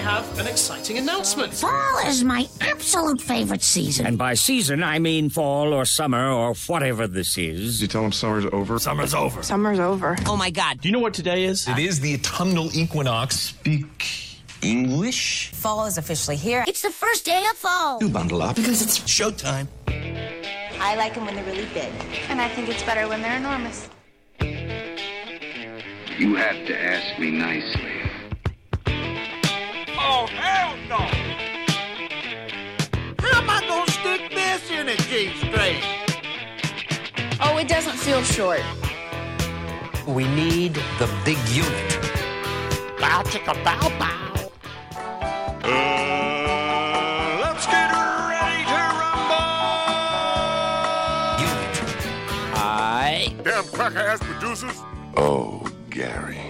Have an exciting announcement. Fall is my absolute favorite season. And by season, I mean fall or summer or whatever this is. You tell them summer's over. Summer's over. Summer's over. Oh my god. Do you know what today is? It is the autumnal equinox. Speak English. Fall is officially here. It's the first day of fall. You bundle up. Because it's showtime. I like them when they're really big. And I think it's better when they're enormous. You have to ask me nicely. Oh, hell no! How am I gonna stick this in a G string? Oh, it doesn't feel short. We need the big unit. Bow chicka bow bow. Uh, let's get ready to rumble! Unit. I. Damn cracker ass producers. Oh, Gary.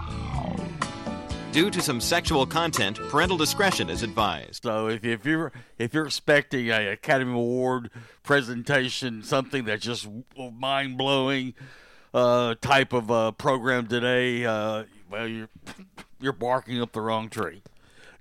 Due to some sexual content, parental discretion is advised. So if, if you're if you're expecting a Academy Award presentation, something that's just mind blowing uh, type of uh, program today, uh, well, you're you're barking up the wrong tree.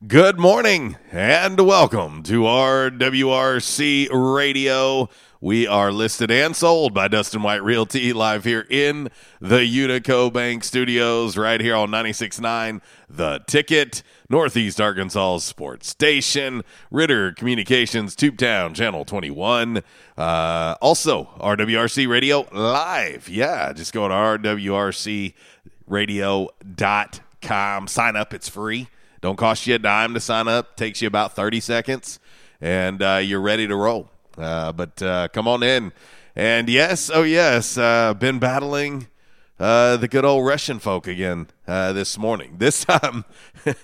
Good morning and welcome to RWRC Radio. We are listed and sold by Dustin White Realty live here in the Unico Bank Studios, right here on 96.9 The Ticket, Northeast Arkansas Sports Station, Ritter Communications, Tubetown, Channel 21. Uh, also, RWRC Radio live. Yeah, just go to RWRCradio.com. Sign up, it's free. Don't cost you a dime to sign up. Takes you about 30 seconds, and uh, you're ready to roll. Uh, but uh, come on in. And yes, oh yes, uh, been battling uh, the good old Russian folk again uh, this morning. This time,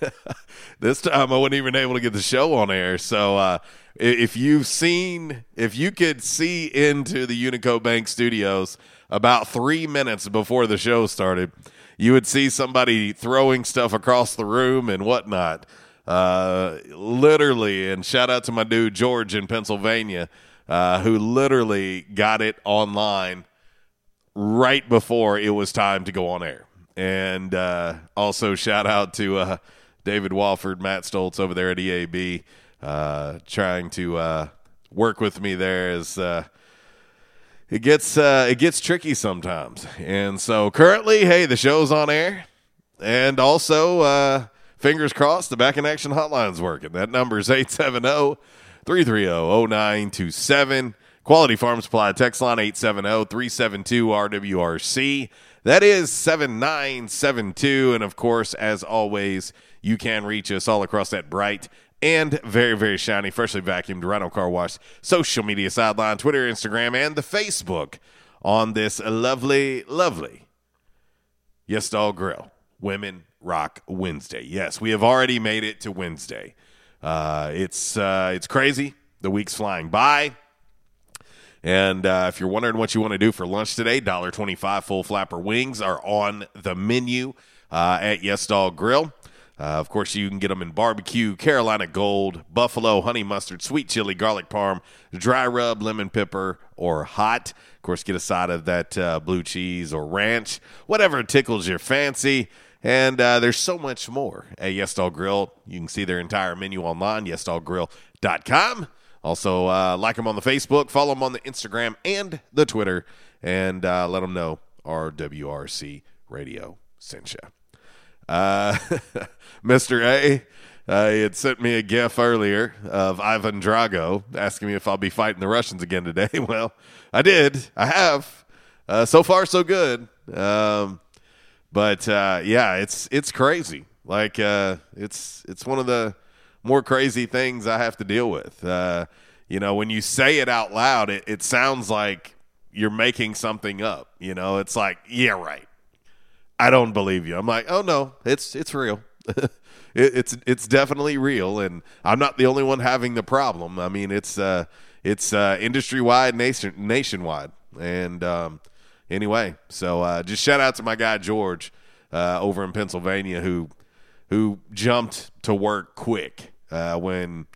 this time I wasn't even able to get the show on air. So uh, if you've seen, if you could see into the Unico Bank Studios about three minutes before the show started, you would see somebody throwing stuff across the room and whatnot. Uh, literally, and shout out to my dude George in Pennsylvania, uh, who literally got it online right before it was time to go on air. And uh, also shout out to uh, David Walford, Matt Stoltz over there at EAB, uh, trying to uh, work with me there as uh, it gets uh, it gets tricky sometimes. And so currently, hey, the show's on air, and also uh, fingers crossed, the back in action hotline's working. That number is 870 330 0927. Quality Farm Supply text line 870 372 RWRC. That is 7972. And of course, as always, you can reach us all across that bright and very, very shiny, freshly vacuumed Rhino Car Wash social media sideline, Twitter, Instagram, and the Facebook on this lovely, lovely Yes Dog Grill Women Rock Wednesday. Yes, we have already made it to Wednesday. Uh, it's uh, it's crazy. The week's flying by. And uh, if you're wondering what you want to do for lunch today, $1.25 full flapper wings are on the menu uh, at Yes Dog Grill. Uh, of course, you can get them in barbecue, Carolina Gold, buffalo, honey mustard, sweet chili, garlic parm, dry rub, lemon pepper, or hot. Of course, get a side of that uh, blue cheese or ranch, whatever tickles your fancy. And uh, there's so much more at Yes Dog Grill. You can see their entire menu online, yesdoggrill.com. Also, uh, like them on the Facebook, follow them on the Instagram and the Twitter, and uh, let them know RWRC radio sent you. Uh, Mr. A, uh, he had sent me a gif earlier of Ivan Drago asking me if I'll be fighting the Russians again today. Well, I did. I have. Uh, so far, so good. Um, but uh, yeah, it's it's crazy. Like uh, it's it's one of the more crazy things I have to deal with. Uh, you know, when you say it out loud, it, it sounds like you're making something up. You know, it's like, yeah, right. I don't believe you. I'm like, oh no, it's it's real. it, it's it's definitely real, and I'm not the only one having the problem. I mean, it's uh, it's uh, industry wide, nation nationwide, and um, anyway, so uh, just shout out to my guy George uh, over in Pennsylvania who who jumped to work quick uh, when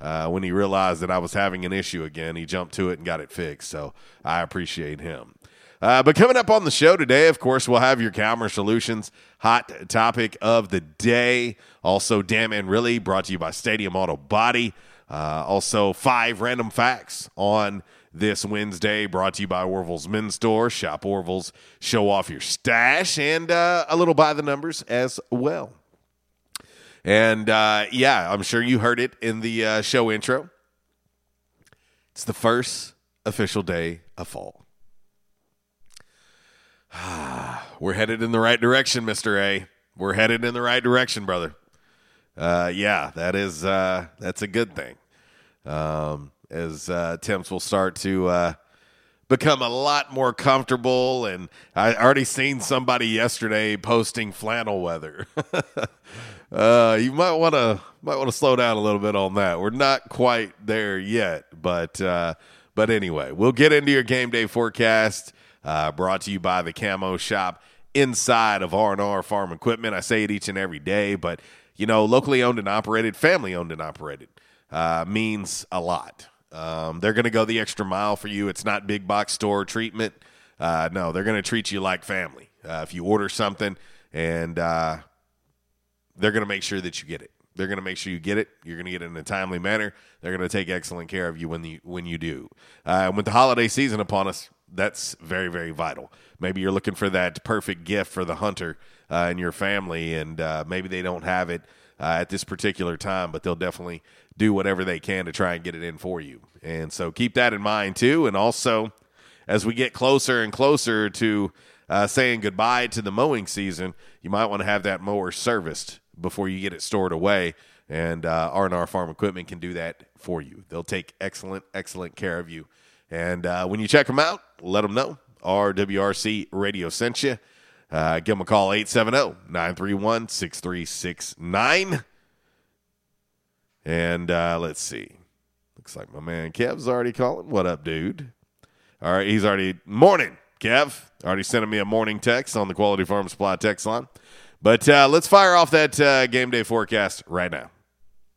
uh, when he realized that I was having an issue again. He jumped to it and got it fixed. So I appreciate him. Uh, but coming up on the show today, of course, we'll have your Calmer Solutions hot topic of the day. Also, Damn and Really brought to you by Stadium Auto Body. Uh, also, five random facts on this Wednesday brought to you by Orville's Men's Store. Shop Orville's, show off your stash, and uh, a little by the numbers as well. And uh, yeah, I'm sure you heard it in the uh, show intro. It's the first official day of fall. We're headed in the right direction, Mister A. We're headed in the right direction, brother. Uh, yeah, that is uh, that's a good thing. Um, as uh, temps will start to uh, become a lot more comfortable, and I already seen somebody yesterday posting flannel weather. uh, you might want to might want to slow down a little bit on that. We're not quite there yet, but uh, but anyway, we'll get into your game day forecast. Uh, brought to you by the Camo Shop inside of R&R Farm Equipment. I say it each and every day, but you know, locally owned and operated, family owned and operated uh, means a lot. Um, they're going to go the extra mile for you. It's not big box store treatment. Uh, no, they're going to treat you like family. Uh, if you order something, and uh, they're going to make sure that you get it. They're going to make sure you get it. You're going to get it in a timely manner. They're going to take excellent care of you when you when you do. Uh, with the holiday season upon us, that's very very vital. Maybe you're looking for that perfect gift for the hunter uh, in your family, and uh, maybe they don't have it uh, at this particular time, but they'll definitely do whatever they can to try and get it in for you. And so keep that in mind too. And also, as we get closer and closer to uh, saying goodbye to the mowing season, you might want to have that mower serviced before you get it stored away. And uh, R&R Farm Equipment can do that for you. They'll take excellent, excellent care of you. And uh, when you check them out, let them know RWRC Radio sent you. Uh, give them a call 870 931 6369. And uh, let's see. Looks like my man Kev's already calling. What up, dude? All right, he's already. Morning, Kev. Already sending me a morning text on the Quality Farm Supply text line. But uh, let's fire off that uh, game day forecast right now.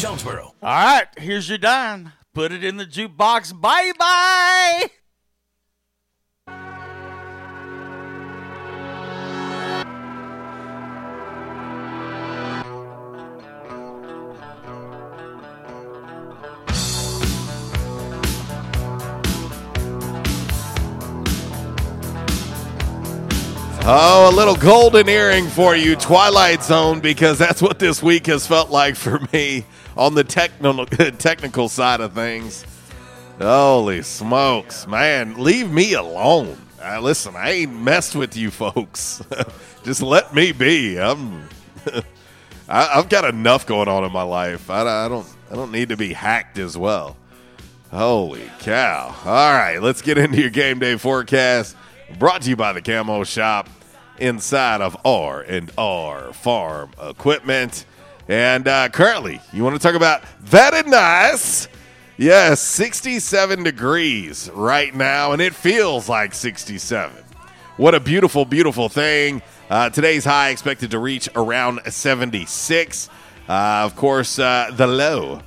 Jonesboro. All right, here's your dime. Put it in the jukebox. Bye bye. Oh, a little golden earring for you, Twilight Zone, because that's what this week has felt like for me on the technical technical side of things. Holy smokes, man! Leave me alone. Uh, listen, I ain't messed with you folks. Just let me be. I'm. I, I've got enough going on in my life. I, I don't. I don't need to be hacked as well. Holy cow! All right, let's get into your game day forecast. Brought to you by the Camo Shop inside of R and R Farm Equipment. And uh, currently, you want to talk about that is nice. Yes, 67 degrees right now, and it feels like 67. What a beautiful, beautiful thing. Uh, today's high expected to reach around 76. Uh, of course, uh, the low.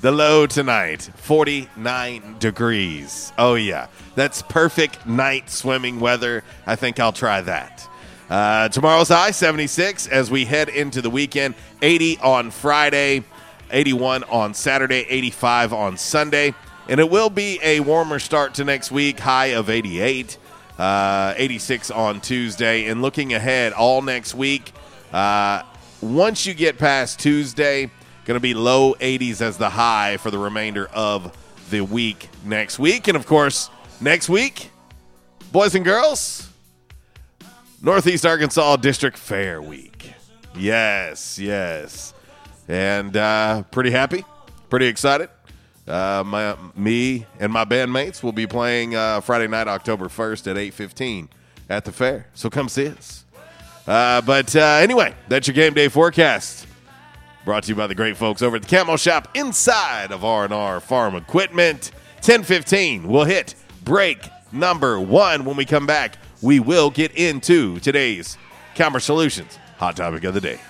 The low tonight, 49 degrees. Oh, yeah. That's perfect night swimming weather. I think I'll try that. Uh, tomorrow's high, 76, as we head into the weekend. 80 on Friday, 81 on Saturday, 85 on Sunday. And it will be a warmer start to next week, high of 88, uh, 86 on Tuesday. And looking ahead all next week, uh, once you get past Tuesday, going to be low 80s as the high for the remainder of the week next week. And of course, next week, boys and girls, Northeast Arkansas District Fair Week. Yes, yes. And uh, pretty happy, pretty excited. Uh, my, me and my bandmates will be playing uh, Friday night, October 1st at 8.15 at the fair. So come see us. Uh, but uh, anyway, that's your game day forecast. Brought to you by the great folks over at the Camo Shop inside of R&R Farm Equipment. 10:15. We'll hit break number one. When we come back, we will get into today's Calmer Solutions hot topic of the day.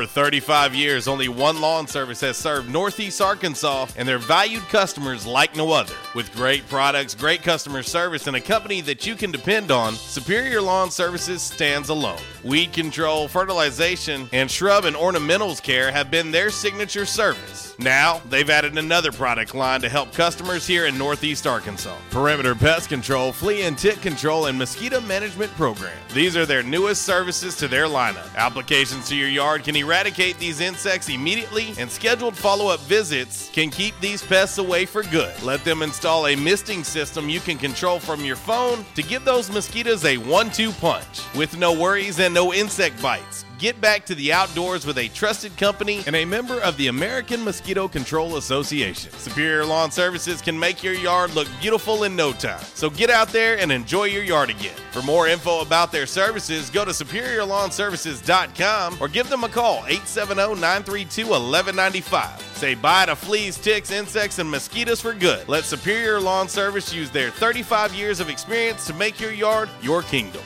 Over 35 years, only one lawn service has served Northeast Arkansas and their valued customers like no other. With great products, great customer service, and a company that you can depend on, Superior Lawn Services stands alone. Weed control, fertilization, and shrub and ornamentals care have been their signature service. Now, they've added another product line to help customers here in Northeast Arkansas. Perimeter Pest Control, Flea and Tick Control, and Mosquito Management Program. These are their newest services to their lineup. Applications to your yard can eradicate these insects immediately, and scheduled follow up visits can keep these pests away for good. Let them install a misting system you can control from your phone to give those mosquitoes a one two punch. With no worries and no insect bites. Get back to the outdoors with a trusted company and a member of the American Mosquito Control Association. Superior Lawn Services can make your yard look beautiful in no time. So get out there and enjoy your yard again. For more info about their services, go to superiorlawnservices.com or give them a call 870-932-1195. Say bye to fleas, ticks, insects, and mosquitoes for good. Let Superior Lawn Service use their 35 years of experience to make your yard your kingdom.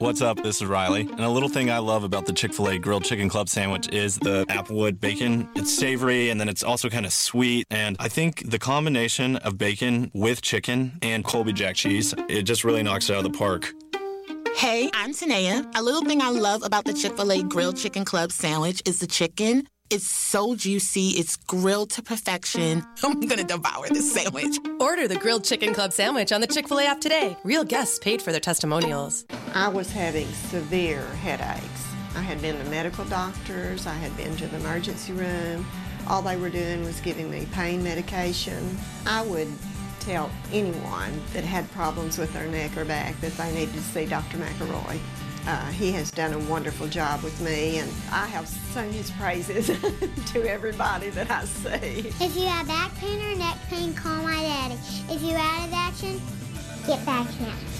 What's up? This is Riley. And a little thing I love about the Chick fil A grilled chicken club sandwich is the applewood bacon. It's savory and then it's also kind of sweet. And I think the combination of bacon with chicken and Colby Jack cheese, it just really knocks it out of the park. Hey, I'm Tanea. A little thing I love about the Chick fil A grilled chicken club sandwich is the chicken It's so juicy. It's grilled to perfection. I'm gonna devour this sandwich. Order the grilled chicken club sandwich on the Chick fil A app today. Real guests paid for their testimonials. I was having severe headaches. I had been to medical doctors, I had been to the emergency room. All they were doing was giving me pain medication. I would tell anyone that had problems with their neck or back that they needed to see Dr. McElroy. Uh, he has done a wonderful job with me, and I have sung his praises to everybody that I see. If you have back pain or neck pain, call my daddy. If you're out of action, get back now.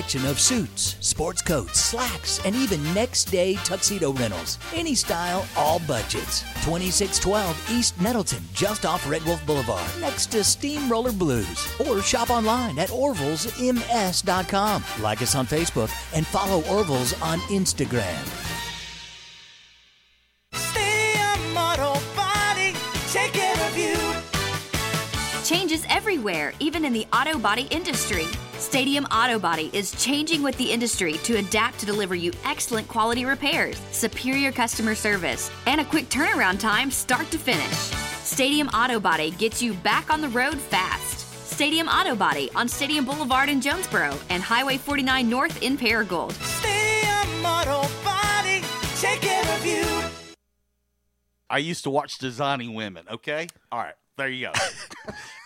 of suits, sports coats, slacks, and even next day tuxedo rentals. Any style, all budgets. 2612 East Nettleton, just off Red Wolf Boulevard, next to Steamroller Blues. Or shop online at orvillesms.com. Like us on Facebook and follow Orville's on Instagram. Changes everywhere, even in the auto body industry. Stadium Auto Body is changing with the industry to adapt to deliver you excellent quality repairs, superior customer service, and a quick turnaround time start to finish. Stadium Auto Body gets you back on the road fast. Stadium Auto Body on Stadium Boulevard in Jonesboro and Highway 49 North in Paragould. Stadium Auto Body, take care of you. I used to watch Designing Women, okay? All right, there you go.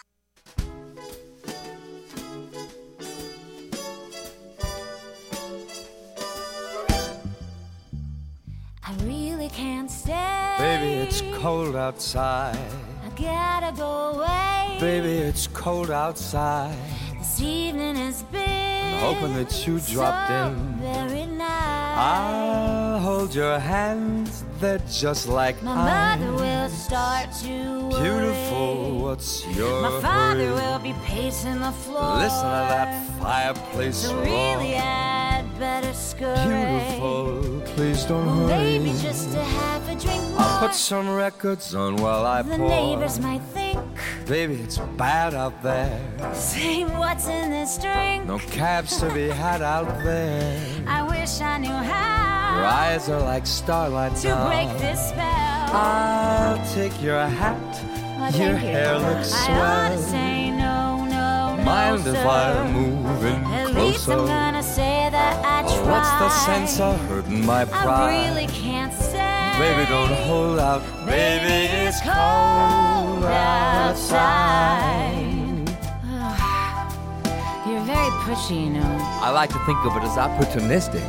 Baby, it's cold outside. I gotta go away. Baby, it's cold outside. This evening has been hoping that you dropped in. Very nice. I'll hold your hands, they're just like My ice. mother will start to worry. Beautiful, what's your My father hurry? will be pacing the floor. Listen to that fireplace So roar. really, I'd better scurry. Beautiful, please don't Well, hurry. maybe just to have a drink more. I'll put some records on while I the pour. The neighbors might think, Baby, it's bad out there. say what's in this drink. No cabs to be had out there. I wish I knew how Your eyes are like starlight to now. break this spell. I'll take your hat. Oh, your thank you. hair looks I swell. ought to say no, no, no, Mind sir. if I move in At least closer? I'm gonna say that I Oh, tried. what's the sense of hurting my pride? I really can't say. Baby, don't hold out. Baby, it's cold outside. You're very pushy, you know. I like to think of it as opportunistic.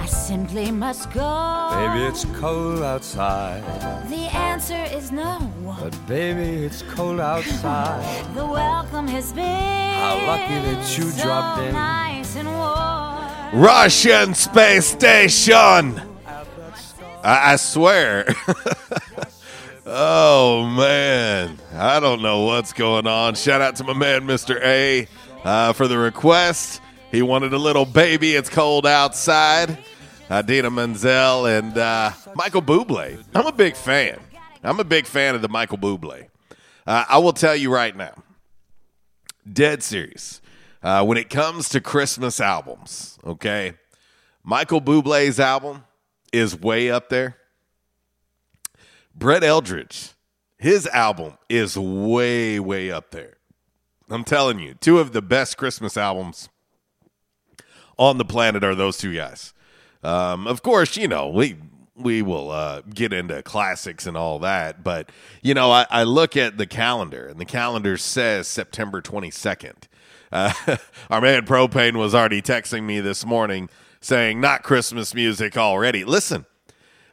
I simply must go. Baby, it's cold outside. The answer is no. But baby, it's cold outside. The welcome has been How lucky that you so dropped in. nice and warm. Russian space station. I, I swear. oh man, I don't know what's going on. Shout out to my man, Mr. A, uh, for the request. He wanted a little baby. It's cold outside. Idina Dina Menzel and uh, Michael Bublé. I'm a big fan. I'm a big fan of the Michael Bublé. Uh, I will tell you right now, dead serious. Uh, when it comes to Christmas albums, okay, Michael Bublé's album is way up there. Brett Eldredge, his album is way, way up there. I'm telling you, two of the best Christmas albums on the planet are those two guys. Um, of course, you know we we will uh, get into classics and all that, but you know I, I look at the calendar and the calendar says September 22nd. Uh, our man Propane was already texting me this morning saying not Christmas music already. Listen,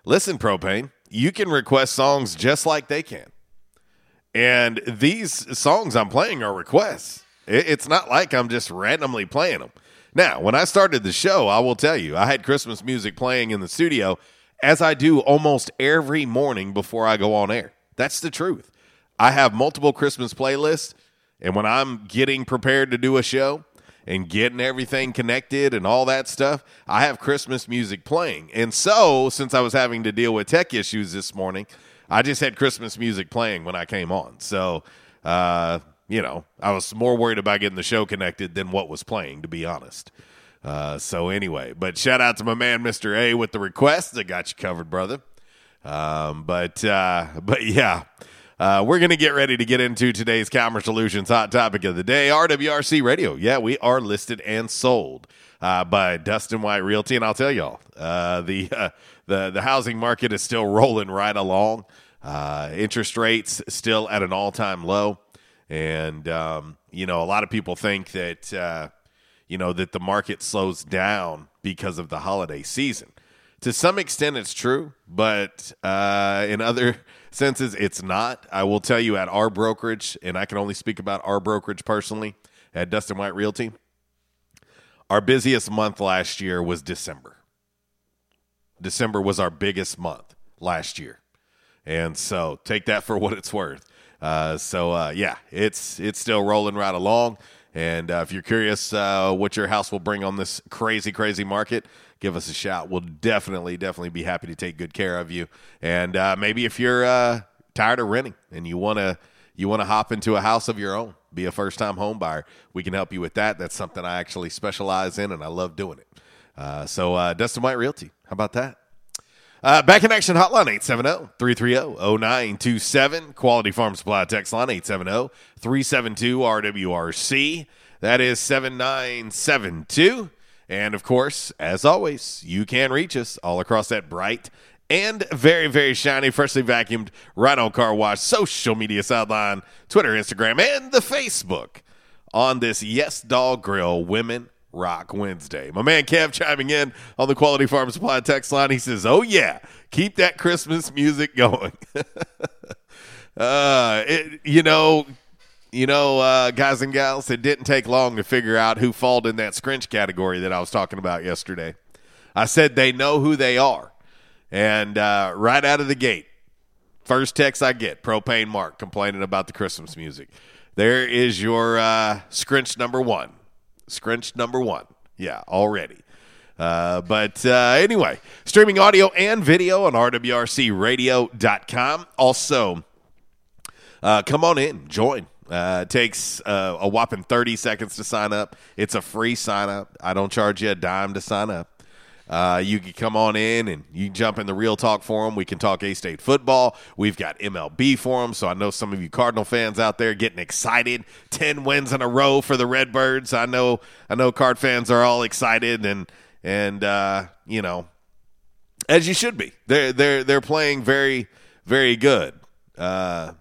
listen, Propane, you can request songs just like they can. And these songs I'm playing are requests. It's not like I'm just randomly playing them. Now, when I started the show, I will tell you, I had Christmas music playing in the studio as I do almost every morning before I go on air. That's the truth. I have multiple Christmas playlists, and when I'm getting prepared to do a show and getting everything connected and all that stuff, I have Christmas music playing. And so, since I was having to deal with tech issues this morning, I just had Christmas music playing when I came on. So, uh, you know, I was more worried about getting the show connected than what was playing, to be honest. Uh, so anyway, but shout out to my man Mr. A with the request. I got you covered, brother. Um, but uh, but yeah, uh, we're gonna get ready to get into today's Calmer Solutions hot topic of the day. RWRC Radio. Yeah, we are listed and sold uh, by Dustin White Realty, and I'll tell y'all, uh, the uh, the the housing market is still rolling right along. Uh, interest rates still at an all time low, and um, you know a lot of people think that. Uh, you know, that the market slows down because of the holiday season. To some extent, it's true, but in other senses, it's not. I will tell you at our brokerage, and I can only speak about our brokerage personally at Dustin White Realty, our busiest month last year was December. December was our biggest month last year. And so take that for what it's worth. Uh, so uh, yeah, it's it's still rolling right along. And uh, if you're curious uh, what your house will bring on this crazy, crazy market, give us a shout. We'll definitely, definitely be happy to take good care of you. And uh, maybe if you're uh, tired of renting and you want to you want to hop into a house of your own, be a first time home buyer, we can help you with that. That's something I actually specialize in, and I love doing it. Uh, so uh, Dustin White Realty, how about that? Uh, back in action hotline 870-330-0927. Quality Farm Supply text line 870-372-RWRC. That is 7972. And of course, as always, you can reach us all across that bright and very, very shiny, freshly vacuumed Rhino Car Wash social media sideline, Twitter, Instagram, and the Facebook on this Yes Dog Grill Women Rock Wednesday. My man Kev chiming in on the Quality Farm Supply text line. He says, Oh, yeah, keep that Christmas music going. uh, it, you know, you know, uh, guys and gals, it didn't take long to figure out who fall in that scrinch category that I was talking about yesterday. I said they know who they are. And uh, right out of the gate, first text I get, Propane Mark complaining about the Christmas music. There is your uh, scrinch number one. Scrinch number one. Yeah, already. Uh, but uh, anyway, streaming audio and video on rwrcradio.com. Also, uh, come on in, join. Uh, it takes uh, a whopping 30 seconds to sign up. It's a free sign up. I don't charge you a dime to sign up. Uh, you can come on in and you jump in the Real Talk forum. We can talk A State football. We've got MLB forum, so I know some of you Cardinal fans out there getting excited. Ten wins in a row for the Redbirds. I know. I know Card fans are all excited and and uh, you know, as you should be. They're they're they're playing very very good uh,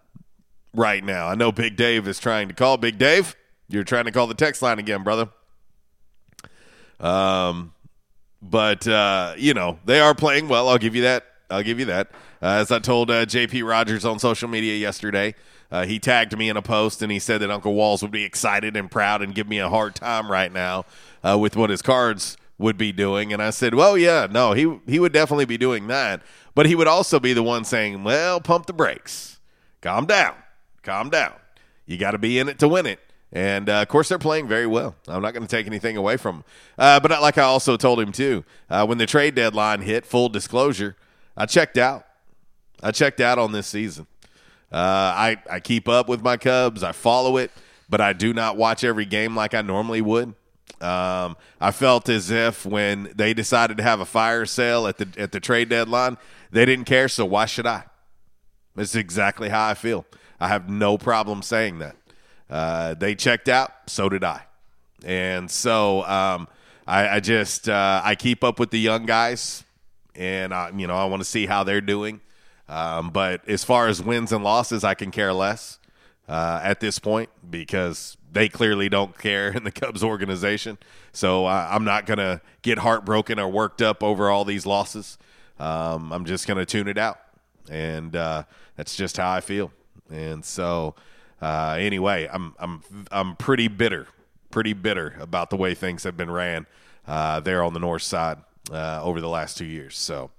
right now. I know Big Dave is trying to call. Big Dave, you're trying to call the text line again, brother. Um, but uh, you know they are playing well. I'll give you that. I'll give you that. Uh, as I told uh, JP Rogers on social media yesterday, uh, he tagged me in a post and he said that Uncle Walls would be excited and proud and give me a hard time right now uh, with what his cards would be doing. And I said, well, yeah, no, he he would definitely be doing that, but he would also be the one saying, well, pump the brakes, calm down, calm down. You got to be in it to win it. And uh, of course, they're playing very well. I'm not going to take anything away from them. Uh, but like I also told him too, uh, when the trade deadline hit, full disclosure, I checked out. I checked out on this season. Uh, I I keep up with my Cubs. I follow it, but I do not watch every game like I normally would. Um, I felt as if when they decided to have a fire sale at the at the trade deadline, they didn't care. So why should I? It's exactly how I feel. I have no problem saying that. Uh, they checked out, so did I, and so um, I, I, just uh, I keep up with the young guys, and I, you know I want to see how they're doing. Um, but as far as wins and losses, I can care less uh, at this point because they clearly don't care in the Cubs organization. So I'm not going to get heartbroken or worked up over all these losses. Um, I'm just to tune it out, and uh, that's just how I feel. And so. Uh, anyway, I'm I'm I'm pretty bitter, pretty bitter about the way things have been ran uh, there on the north side uh, over the last two years. So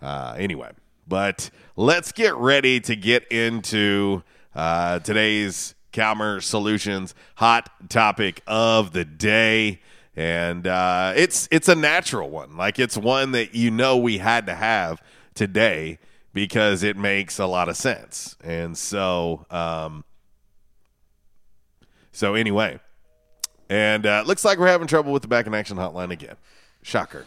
uh, anyway, but let's get ready to get into uh, today's Calmer Solutions hot topic of the day. And uh, it's it's a natural one, like it's one that you know we had to have today because it makes a lot of sense. And so, um, so anyway, and uh, looks like we're having trouble with the back in action hotline again. Shocker.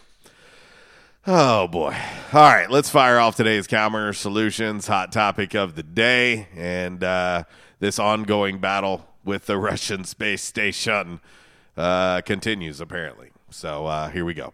Oh boy. All right, let's fire off today's Calmer Solutions hot topic of the day and uh, this ongoing battle with the Russian space station uh, continues apparently. So uh, here we go.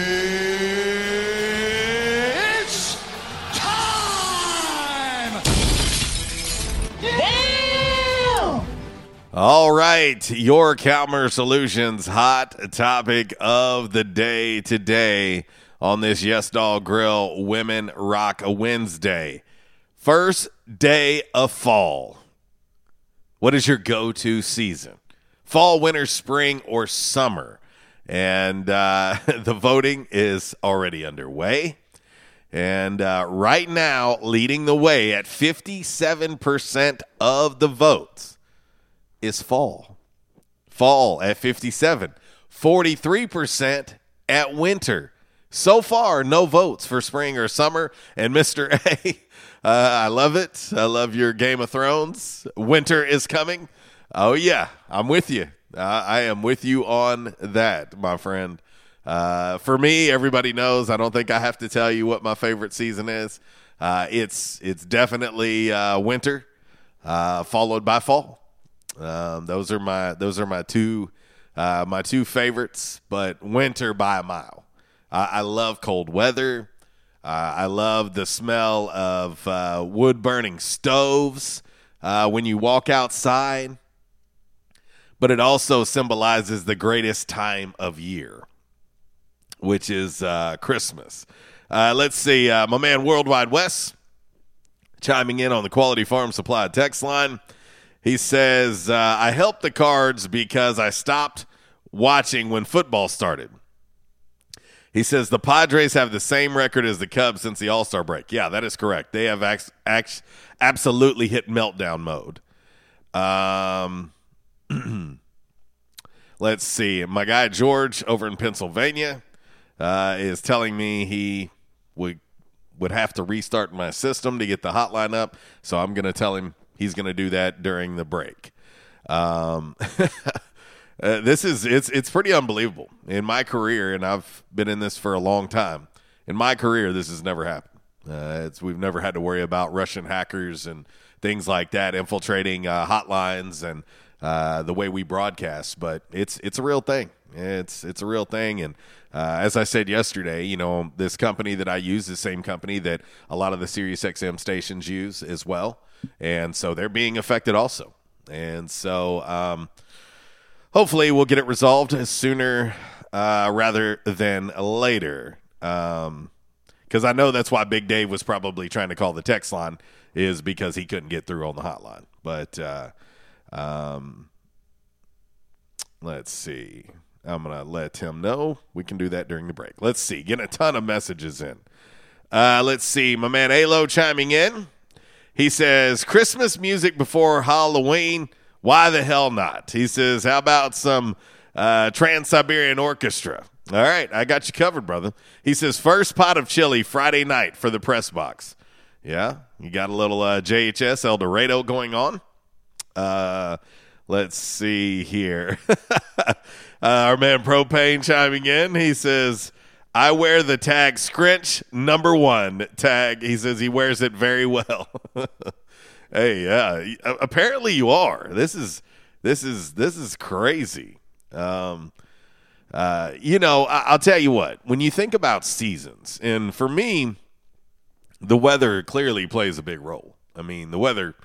All right, your Calmer Solutions hot topic of the day today on this Yes Dog Grill Women Rock Wednesday. First day of fall. What is your go to season? Fall, winter, spring, or summer? And uh, the voting is already underway. And uh, right now, leading the way at 57% of the votes is fall. Fall at 57, 43% at winter. So far, no votes for spring or summer. And Mr. A, uh, I love it. I love your Game of Thrones. Winter is coming. Oh, yeah, I'm with you. Uh, I am with you on that, my friend. Uh, for me, everybody knows. I don't think I have to tell you what my favorite season is. Uh, it's it's definitely uh, winter, uh, followed by fall. Um, those are my those are my two uh, my two favorites, but winter by a mile. I love cold weather. Uh, I love the smell of uh, wood burning stoves uh, when you walk outside. But it also symbolizes the greatest time of year, which is uh, Christmas. Uh, let's see, uh, my man Worldwide West chiming in on the Quality Farm Supply text line. He says, uh, I helped the cards because I stopped watching when football started. He says the Padres have the same record as the Cubs since the All Star break. Yeah, that is correct. They have ax- ax- absolutely hit meltdown mode. Um, let's see. My guy George over in Pennsylvania uh, is telling me he would would have to restart my system to get the hotline up. So I'm going to tell him he's going to do that during the break. Um, uh, this is it's it's pretty unbelievable in my career, and I've been in this for a long time. In my career, this has never happened. Uh, it's we've never had to worry about Russian hackers and things like that infiltrating uh, hotlines and uh, the way we broadcast. But it's it's a real thing. It's it's a real thing, and uh, as I said yesterday, you know this company that I use, the same company that a lot of the Sirius XM stations use as well, and so they're being affected also. And so, um, hopefully, we'll get it resolved sooner uh, rather than later. Um, because I know that's why Big Dave was probably trying to call the text line is because he couldn't get through on the hotline. But uh, um, let's see. I'm gonna let him know we can do that during the break. Let's see. Getting a ton of messages in. Uh, let's see. My man Alo chiming in. He says Christmas music before Halloween. Why the hell not? He says, how about some uh, Trans Siberian Orchestra? All right, I got you covered, brother. He says, first pot of chili Friday night for the press box. Yeah, you got a little uh, JHS El Dorado going on. Uh, let's see here. uh, our man Propane chiming in. He says, I wear the tag Scrinch number one tag. He says he wears it very well. hey, yeah. Apparently you are. This is this is this is crazy. Um, uh, you know, I- will tell you what. When you think about seasons, and for me, the weather clearly plays a big role. I mean, the weather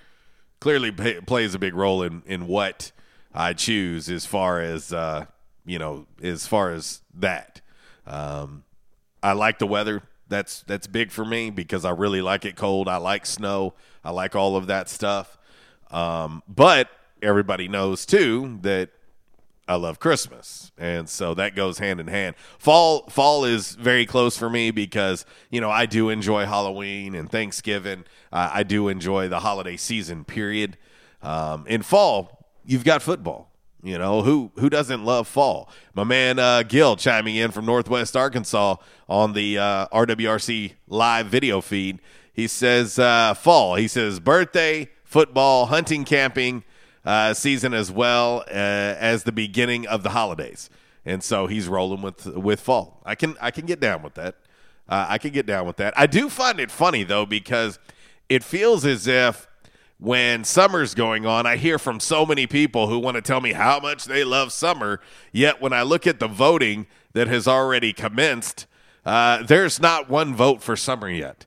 clearly pay, plays a big role in in what I choose as far as uh, you know, as far as that. Um, I like the weather. That's that's big for me because I really like it cold. I like snow. I like all of that stuff. Um, but everybody knows too that I love Christmas, and so that goes hand in hand. Fall fall is very close for me because you know I do enjoy Halloween and Thanksgiving. Uh, I do enjoy the holiday season. Period. Um, in fall, you've got football. You know who who doesn't love fall? My man uh, Gil chiming in from Northwest Arkansas on the uh, RWRC live video feed. He says uh, fall. He says birthday, football, hunting, camping uh, season as well uh, as the beginning of the holidays, and so he's rolling with with fall. I can I can get down with that. Uh, I can get down with that. I do find it funny though because it feels as if when summer's going on, I hear from so many people who want to tell me how much they love summer. Yet when I look at the voting that has already commenced, uh, there's not one vote for summer yet.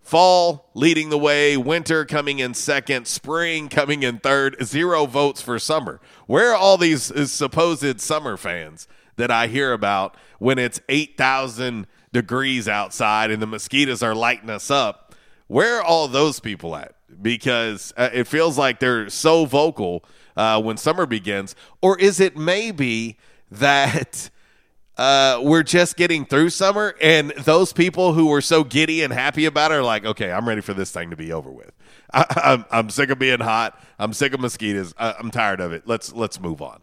Fall leading the way, winter coming in second, spring coming in third, zero votes for summer. Where are all these uh, supposed summer fans that I hear about when it's 8,000 degrees outside and the mosquitoes are lighting us up? Where are all those people at? Because uh, it feels like they're so vocal uh, when summer begins. Or is it maybe that uh, we're just getting through summer, and those people who were so giddy and happy about it are like, okay, I'm ready for this thing to be over with. I, am I'm, I'm sick of being hot. I'm sick of mosquitoes. I, I'm tired of it. Let's let's move on.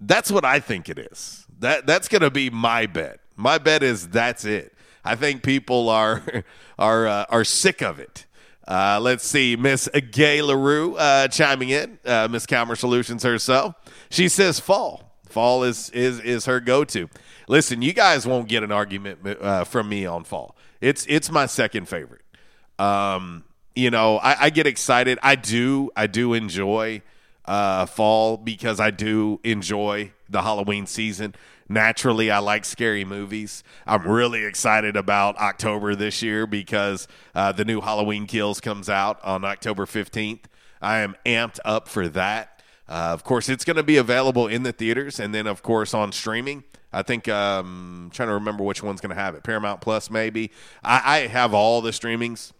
That's what I think it is. That that's going to be my bet. My bet is that's it. I think people are are uh, are sick of it. Uh, let's see, Miss Gay Larue uh, chiming in, uh, Miss Calmer Solutions herself. She says fall. Fall is is is her go to. Listen, you guys won't get an argument uh, from me on fall. It's it's my second favorite. Um, you know, I, I, get excited. I do I do enjoy uh, fall because I do enjoy the Halloween season. Naturally, I like scary movies. I'm really excited about October this year because uh, the new Halloween Kills comes out on October 15th. I am amped up for that. Uh, of course, it's going to be available in the theaters and then, of course, on streaming. I think um, I'm trying to remember which one's going to have it. Paramount Plus, maybe. I, I have all the streamings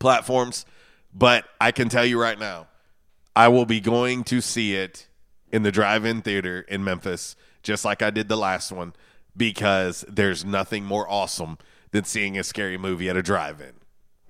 platforms, but I can tell you right now, I will be going to see it in the drive-in theater in Memphis, just like I did the last one, because there's nothing more awesome than seeing a scary movie at a drive-in.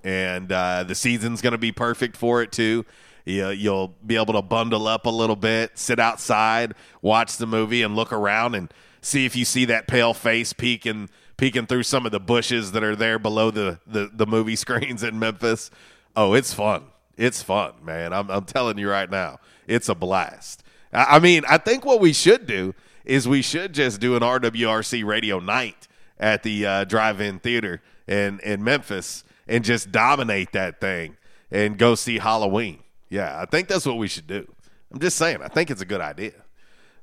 And uh, the season's going to be perfect for it too. You, you'll be able to bundle up a little bit, sit outside, watch the movie, and look around and see if you see that pale face peeking peeking through some of the bushes that are there below the, the, the movie screens in Memphis. Oh, it's fun. It's fun, man. I'm, I'm telling you right now, it's a blast. I, I mean, I think what we should do is we should just do an RWRC radio night at the uh, drive-in theater in, in Memphis and just dominate that thing and go see Halloween. Yeah, I think that's what we should do. I'm just saying, I think it's a good idea.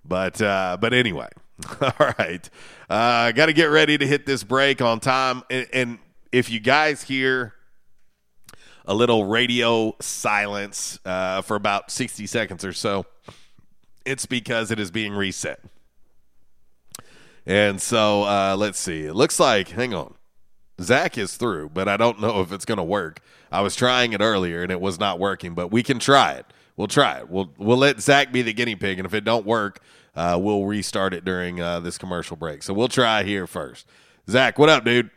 But uh, but anyway, all right. Uh, Got to get ready to hit this break on time. And, and if you guys hear a little radio silence uh, for about 60 seconds or so, it's because it is being reset. And so uh, let's see. It looks like, hang on. Zach is through, but I don't know if it's going to work. I was trying it earlier and it was not working, but we can try it. We'll try it. We'll we'll let Zach be the guinea pig, and if it don't work, uh, we'll restart it during uh, this commercial break. So we'll try here first. Zach, what up, dude?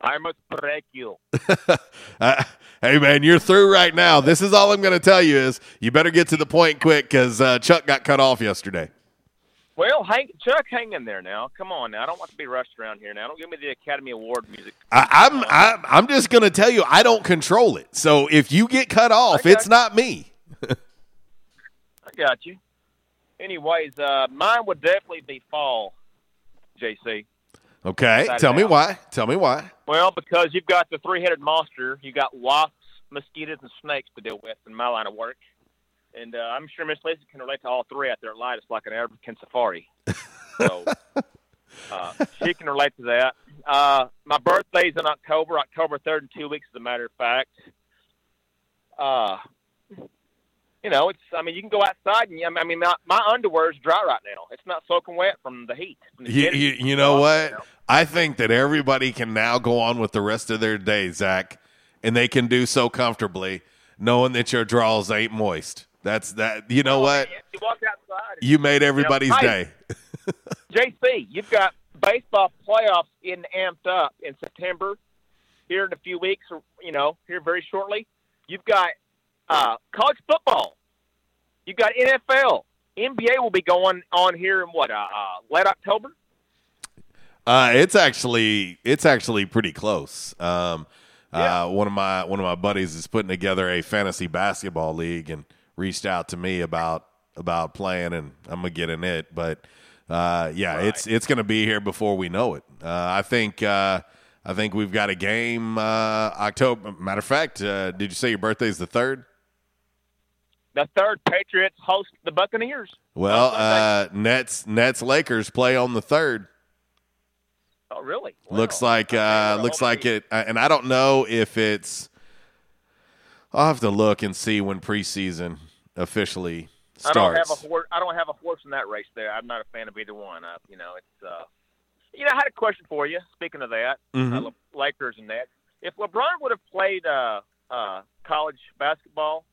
I must break you. uh, hey, man, you're through right now. This is all I'm going to tell you is you better get to the point quick because uh, Chuck got cut off yesterday. Well, hang, Chuck, hang in there now. Come on now. I don't want to be rushed around here now. Don't give me the Academy Award music. I, I'm, I'm I'm just going to tell you I don't control it. So if you get cut off, it's you. not me. I got you. Anyways, uh, mine would definitely be fall, JC. Okay, tell me doubt. why. Tell me why. Well, because you've got the three-headed monster. You got wasps, mosquitoes, and snakes to deal with in my line of work. And uh, I'm sure Miss Lacey can relate to all three out there at Light. It's like an African safari. So uh, she can relate to that. Uh, my birthday's in October, October 3rd in two weeks, as a matter of fact. Uh, you know, it's. I mean, you can go outside, and I mean, my, my is dry right now. It's not soaking wet from the heat. From the You, you, you know what? I think that everybody can now go on with the rest of their day, Zach, and they can do so comfortably, knowing that your drawers ain't moist. That's that. You know what? You walk outside. You made everybody's hey. day. JC, you've got baseball playoffs in amped up in September. Here in a few weeks, or you know, here very shortly, you've got uh, college football. You've got NFL. NBA will be going on here in what uh, uh, late October. Uh, it's actually it's actually pretty close. Um, uh, one of my one of my buddies is putting together a fantasy basketball league and reached out to me about about playing, and I'm gonna get in it. But uh, yeah, it's it's gonna be here before we know it. Uh, I think uh, I think we've got a game uh, October. Matter of fact, uh, did you say your birthday's the third? The third Patriots host the Buccaneers. Well, uh, Nets Nets Lakers play on the third. Oh, really? looks like uh, looks like it, and I don't know if it's. I'll have to look and see when preseason officially I don't have a horse. I don't have a horse in that race. There, I'm not a fan of either one. Uh, you know, it's. Uh, you know, I had a question for you. Speaking of that, uh, Le- Lakers and that. If LeBron would have played uh, uh, college basketball,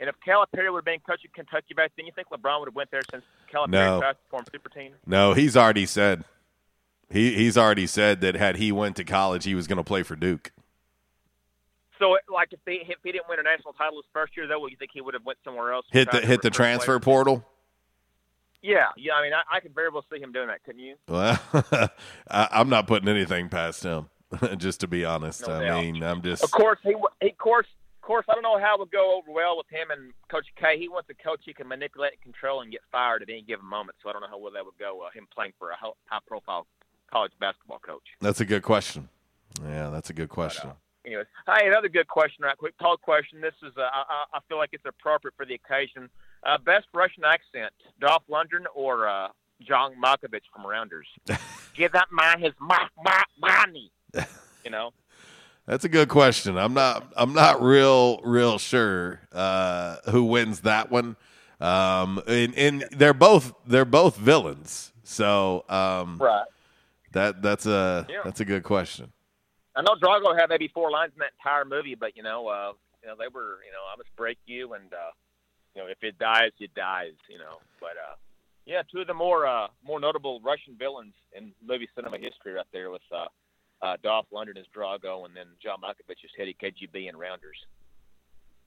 and if Calipari would have been coaching Kentucky back then, you think LeBron would have went there since Calipari No. passed to form super team? No, he's already said. He he's already said that had he went to college, he was going to play for Duke. So, like, if he if he didn't win a national title his first year, though, would you think he would have went somewhere else? Hit the hit the transfer players? portal. Yeah, yeah. I mean, I, I could very well see him doing that. Couldn't you? Well, I, I'm not putting anything past him. just to be honest, No I doubt. mean, I'm just Of course, he, he of course, of course. I don't know how it would go over well with him and Coach K. He wants a coach he can manipulate and control and get fired at any given moment. So I don't know how well that would go. Uh, him playing for a high profile college basketball coach. that's a good question. Yeah, that's a good question. Anyways, hey, another good question, right quick. Tall question. This is, uh, I, I I feel like it's appropriate for the occasion. Uh, best Russian accent: Dolph Lundgren or uh, John Malkovich from Rounders. Give that man his ma- ma- money. You know. That's a good question. I'm not. I'm not real, real sure uh, who wins that one. Um, and, and they're both they're both villains. So um, Right. that that's a Yeah. that's a good question. I know Drago had maybe four lines in that entire movie, but you know, uh, you know, they were, you know, I must break you, and uh, you know, if it dies, it dies, you know. But uh, yeah, two of the more uh, more notable Russian villains in movie cinema history, right there, with uh, uh, Dolph Lundgren as Drago, and then John Malkovich as Teddy KGB and Rounders.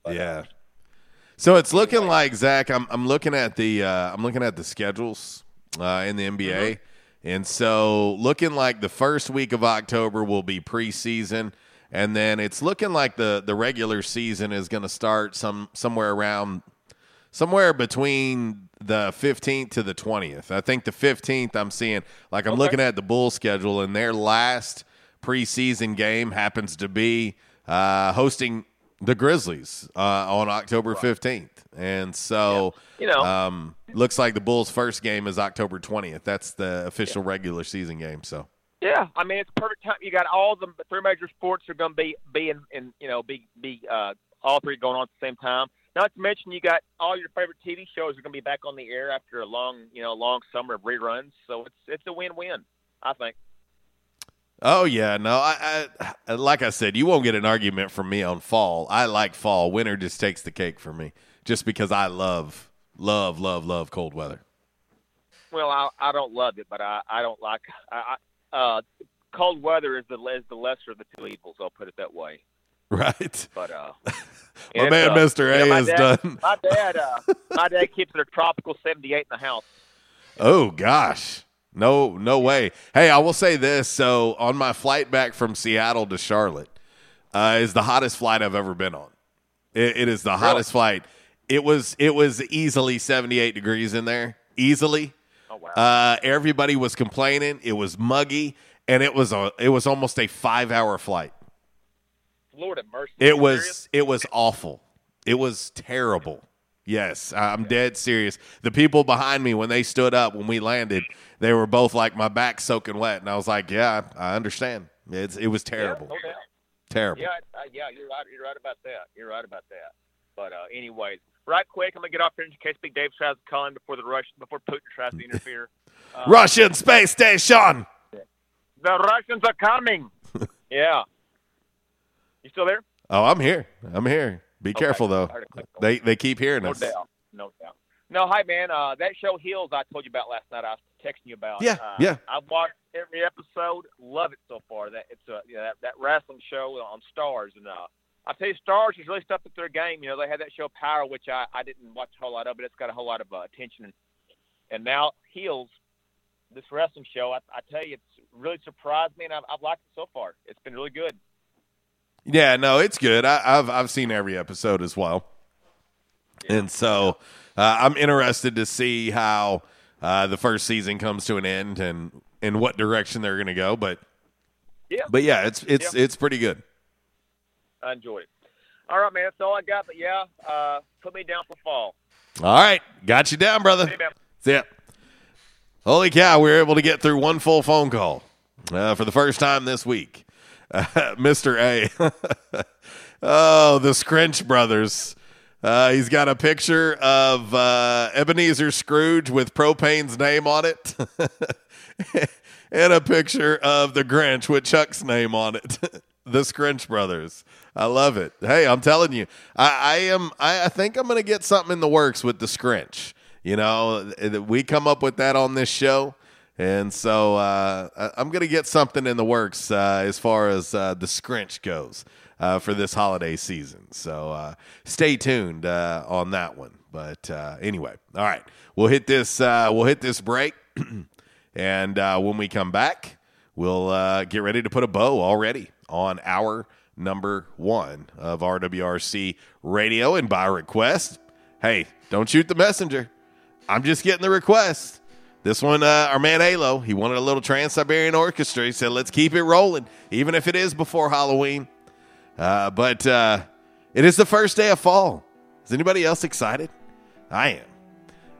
yeah. So it's looking like Zach. I'm I'm looking at the uh, I'm looking at the schedules uh, in the NBA, and so looking like the first week of October will be preseason, and then it's looking like the the regular season is going to start some somewhere around somewhere between the 15th to the 20th. I think the 15th I'm seeing like I'm looking at the Bulls schedule and their last preseason game happens to be uh, hosting the Grizzlies uh, on October 15th. And so You know. um, looks like the Bulls first game is October 20th. That's the official regular season game, so Yeah, I mean it's perfect time. You got all the three major sports are going to be be in, in you know be be uh, all three going on at the same time. Not to mention you got all your favorite TV shows are going to be back on the air after a long you know long summer of reruns. So it's it's a win win, I think. Oh yeah, no, I, I like I said, you won't get an argument from me on fall. I like fall. Winter just takes the cake for me, just because I love, love, love, love cold weather. Well, I I don't love it, but I I don't like I, uh cold weather is the is the lesser of the two evils. I'll put it that way. Right. But uh, My man, uh, Mr. A, you know, is dad, done. My dad, uh, my dad keeps it a tropical seventy-eight in the house. Oh gosh. No, no way. Hey, I will say this. So on my flight back from Seattle to Charlotte, uh, is the hottest flight I've ever been on. It, it is the hottest flight. It was it was easily 78 degrees in there. Easily. Oh wow. Uh, everybody was complaining. It was muggy, and it was a it was almost a five hour flight. Lord have mercy. It was serious? it was awful. It was terrible. Yes, I'm dead serious. The people behind me when they stood up when we landed, they were both like my back soaking wet, and I was like, "Yeah, I I understand. It's it was terrible, Yeah, no terrible." Yeah, uh, yeah, you're right. You're right about that. You're right about that. But uh, anyways, right quick, I'm gonna get off here in case Big Dave tries to call him before the Russian before Putin tries to interfere. Russian space station. The Russians are coming. yeah. You still there? Oh, I'm here. I'm here. Be careful though. I heard a click. They they keep hearing No us. doubt. No doubt. No, hi man. Uh, that show Heels I told you about last night. I was texting you about. Yeah, uh, yeah. I've watched every episode. Love it so far. That it's a you know, that, that wrestling show on Starz, and uh, I tell you, Starz has really stepped up their game. You know, they had that show Power, which I, I didn't watch a whole lot of, but it's got a whole lot of uh, attention. And, and now Heels, this wrestling show, I, I tell you, it's really surprised me, and I've, I've liked it so far. It's been really good. Yeah, no, it's good. I, I've I've seen every episode as well, and so uh, I'm interested to see how uh, the first season comes to an end and in what direction they're going to go. But Yeah. but yeah, it's it's Yeah. it's pretty good. I enjoyed it. All right, man. That's all I got. But yeah, uh, put me down for fall. All right, got you down, brother. See. See ya. Holy cow, we were able to get through one full phone call uh, for the first time this week. Uh, Mr. A. oh, the Scrinch brothers. Uh, he's got a picture of uh, Ebenezer Scrooge with Propane's name on it, and a picture of the Grinch with Chuck's name on it. the Scrinch brothers. I love it. Hey, I'm telling you, I, I am. I, I think I'm going to get something in the works with the Scrinch. You know, we come up with that on this show. And so uh, I- I'm going to get something in the works uh, as far as uh, the Scrinch goes uh, for this holiday season. So uh, stay tuned uh, on that one. But anyway, all right, we'll hit this. We'll hit this break, and when we come back, we'll get ready to put a bow already on our number one of RWRC Radio. And by request, hey, don't shoot the messenger. I'm just getting the request. This one, uh, our man Alo, he wanted a little Trans Siberian Orchestra. He said, let's keep it rolling, even if it is before Halloween. Uh, but uh, it is the first day of fall. Is anybody else excited? I am.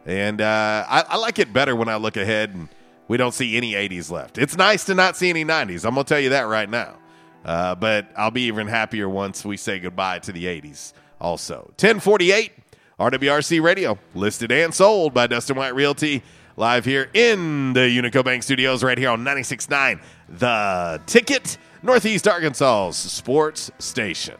And uh, I, I like it better when I look ahead and we don't see any 80s left. It's nice to not see any 90s. I'm going to tell you that right now. Uh, but I'll be even happier once we say goodbye to the 80s also. 1048 RWRC Radio, listed and sold by Dustin White Realty, live here in the Unico Bank Studios right here on 96.9 The Ticket, Northeast Arkansas's sports station.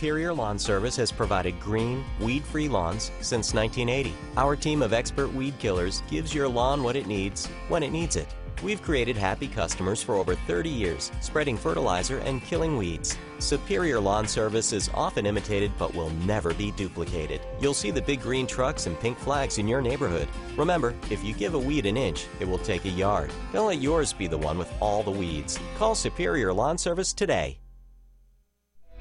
Superior Lawn Service has provided green, weed free lawns since 1980. Our team of expert weed killers gives your lawn what it needs when it needs it. We've created happy customers for over 30 years, spreading fertilizer and killing weeds. Superior Lawn Service is often imitated but will never be duplicated. You'll see the big green trucks and pink flags in your neighborhood. Remember, if you give a weed an inch, it will take a yard. Don't let yours be the one with all the weeds. Call Superior Lawn Service today.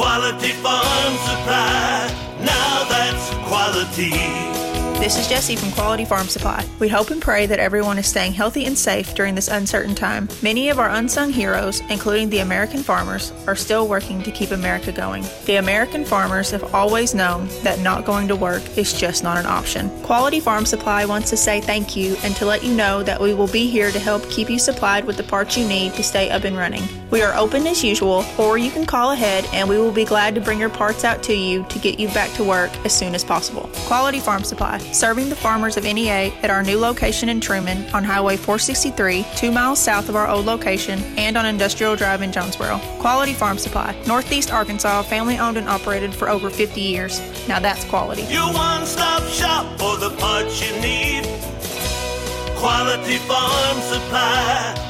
Quality Farm Supply. Now that's quality. This is Jesse from Quality Farm Supply. We hope and pray that everyone is staying healthy and safe during this uncertain time. Many of our unsung heroes, including the American farmers, are still working to keep America going. The American farmers have always known that not going to work is just not an option. Quality Farm Supply wants to say thank you and to let you know that we will be here to help keep you supplied with the parts you need to stay up and running. We are open as usual, or you can call ahead and we will be glad to bring your parts out to you to get you back to work as soon as possible. Quality Farm Supply, serving the farmers of NEA at our new location in Truman on Highway 463, two miles south of our old location, and on Industrial Drive in Jonesboro. Quality Farm Supply, Northeast Arkansas, family owned and operated for over 50 years. Now that's quality. Your one stop shop for the parts you need. Quality Farm Supply.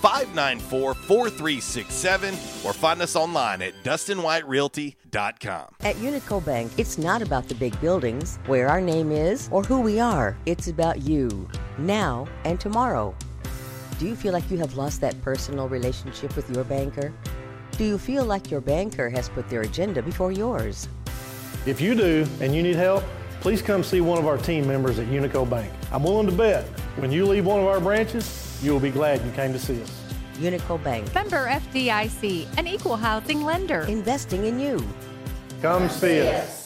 594 4367, or find us online at DustinWhiteRealty.com. At Unico Bank, it's not about the big buildings, where our name is, or who we are. It's about you, now and tomorrow. Do you feel like you have lost that personal relationship with your banker? Do you feel like your banker has put their agenda before yours? If you do and you need help, please come see one of our team members at Unico Bank. I'm willing to bet when you leave one of our branches, you will be glad you came to see us. Unico Bank. Member FDIC, an equal housing lender. Investing in you. Come see us.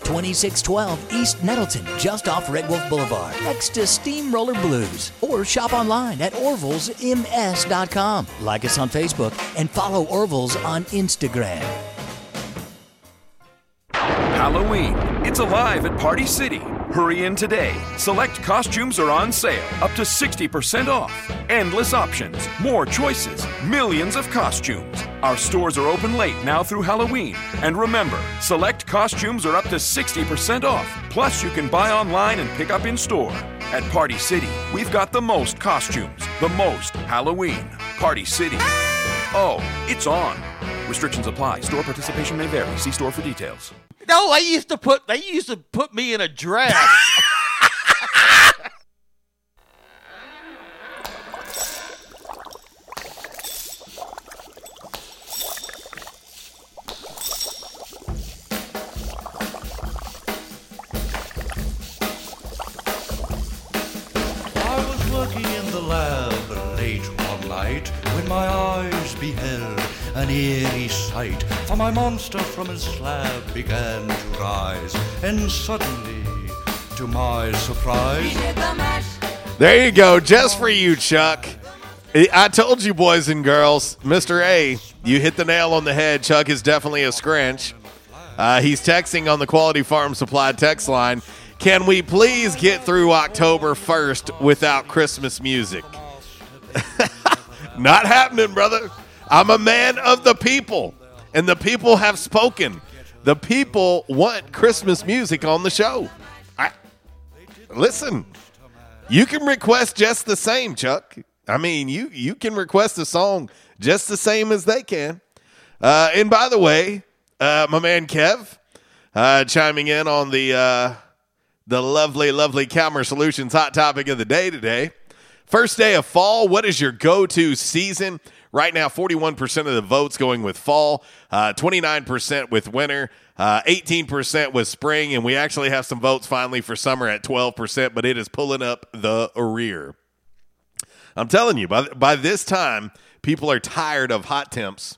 2612 East Nettleton, just off Red Wolf Boulevard, next to Steamroller Blues. Or shop online at orvillesms.com. Like us on Facebook and follow Orville's on Instagram. Halloween. It's alive at Party City. Hurry in today. Select costumes are on sale, up to 60% off. Endless options, more choices, millions of costumes. Our stores are open late now through Halloween. And remember, select costumes are up to 60% off. Plus, you can buy online and pick up in store. At Party City, we've got the most costumes, the most Halloween. Party City. Oh, it's on. Restrictions apply. Store participation may vary. See store for details. No, they used to put they used to put me in a dress. I was working in the lab late one night when my eyes beheld an eerie sight. For my monster from his slab began to rise, and suddenly, to my surprise, There you go, just for you, Chuck. I I told you, boys and girls, Mr. A, you hit the nail on the head. Chuck is definitely a scrinch. Uh, he's texting on the Quality Farm Supply text line. Can we please get through October 1st without Christmas music? Not happening, brother. I'm a man of the people, and the people have spoken. The people want Christmas music on the show. I, listen, you can request just the same, Chuck. I mean, you you can request a song just the same as they can. Uh, and by the way, uh, my man Kev uh, chiming in on the uh, the lovely, lovely Calmer Solutions hot topic of the day today. First day of fall. What is your go-to season? Right now, 41% of the votes going with fall, uh, 29% with winter, uh, 18% with spring, and we actually have some votes finally for summer at 12%, but it is pulling up the rear. I'm telling you, by, by this time, people are tired of hot temps.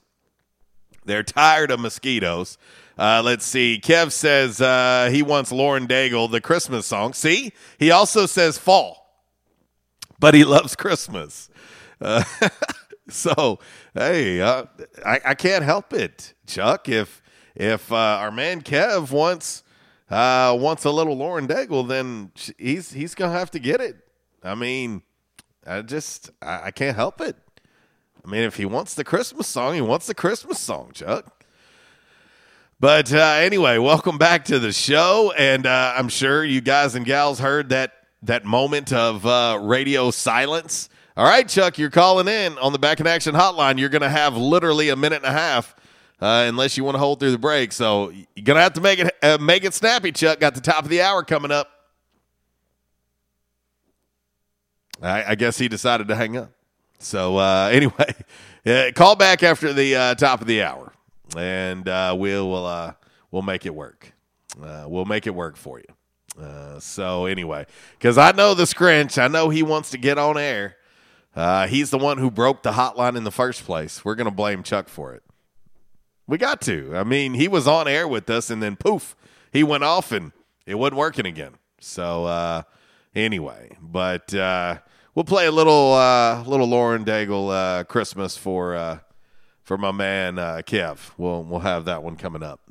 They're tired of mosquitoes. Uh, let's see. Kev says uh, he wants Lauren Daigle, the Christmas song. See? He also says fall, but he loves Christmas. Uh, so, hey, uh, I, I can't help it, Chuck. If if uh, our man Kev wants uh, wants a little Lauren Daigle, then he's he's gonna have to get it. I mean, I just I, I can't help it. I mean, if he wants the Christmas song, he wants the Christmas song, Chuck. But uh, anyway, welcome back to the show, and uh, I'm sure you guys and gals heard that that moment of uh, radio silence. All right, Chuck, you're calling in on the Back in Action Hotline. You're going to have literally a minute and a half, uh, unless you want to hold through the break. So you're going to have to make it uh, make it snappy, Chuck. Got the top of the hour coming up. I, I guess he decided to hang up. So uh, anyway, yeah, call back after the uh, top of the hour, and uh, we'll uh, we'll make it work. Uh, we'll make it work for you. Uh, so anyway, because I know the Scrinch, I know he wants to get on air. Uh, he's the one who broke the hotline in the first place. We're going to blame Chuck for it. We got to. I mean, he was on air with us, and then poof, he went off, and it wasn't working again. So uh, anyway, but uh, we'll play a little uh, little Lauren Daigle uh, Christmas for uh, for my man Kev. We'll we'll have that one coming up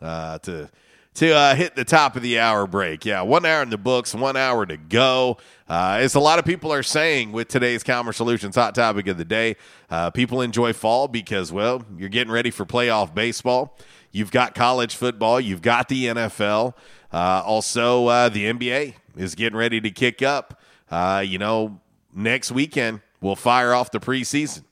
to to uh, hit the top of the hour break. Yeah, one hour in the books, one hour to go. Uh, as a lot of people are saying with today's Calmer Solutions hot topic of the day, uh, people enjoy fall because, well, you're getting ready for playoff baseball. You've got college football, you've got the NFL. Uh, also, uh, the NBA is getting ready to kick up. Uh, you know, next weekend, we'll fire off the preseason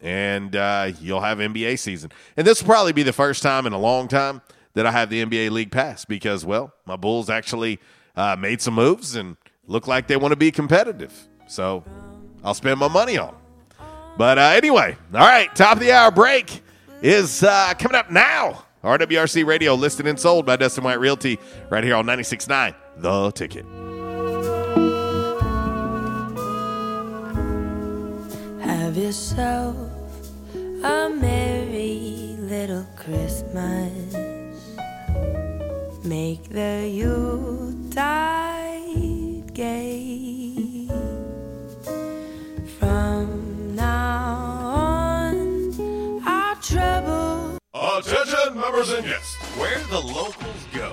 and you'll have NBA season. And this will probably be the first time in a long time that I have the NBA League Pass because, well, my Bulls actually uh, made some moves and look like they want to be competitive. So I'll spend my money on. But uh, anyway, all right, top of the hour break is uh, coming up now. RWRC Radio listed and sold by Dustin White Realty right here on 96.9 The Ticket. Have yourself a merry little Christmas. Make the Yuletide gay. From now on, our trouble. Attention, members and guests. Where the locals go.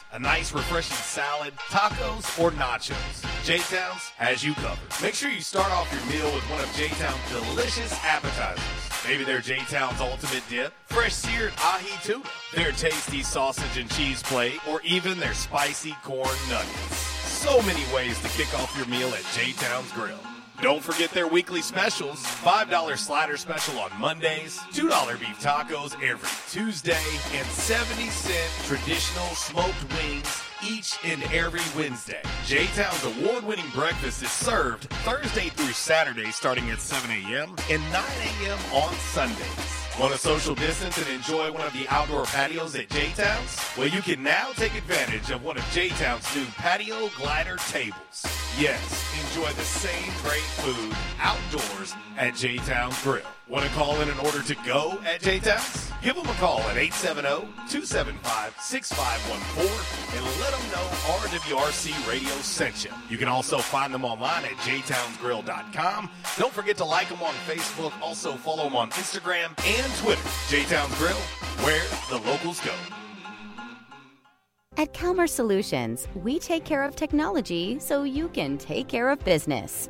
a nice refreshing salad, tacos, or nachos, J Towns has you covered. Make sure you start off your meal with one of J Town's delicious appetizers. Maybe their J Town's ultimate dip, fresh seared ahi tuna, their tasty sausage and cheese plate, or even their spicy corn nuggets. So many ways to kick off your meal at J Town's Grill. Don't forget their weekly specials $5 slider special on Mondays, $2 beef tacos every Tuesday, and 70 cent traditional smoked wings each and every Wednesday. J Town's award winning breakfast is served Thursday through Saturday starting at 7 a.m. and 9 a.m. on Sundays. Want to social distance and enjoy one of the outdoor patios at J Town's? Well, you can now take advantage of one of J Town's new patio glider tables. Yes, enjoy the same great food outdoors at J Town's Grill. Want to call in an order to go at J Town's? Give them a call at 870-275-6514 and let them know RWRC Radio sent you. You can also find them online at jtownsgrill.com. Don't forget to like them on Facebook. Also follow them on Instagram and Twitter. J Towns Grill, where the locals go. At Calmer Solutions, we take care of technology so you can take care of business.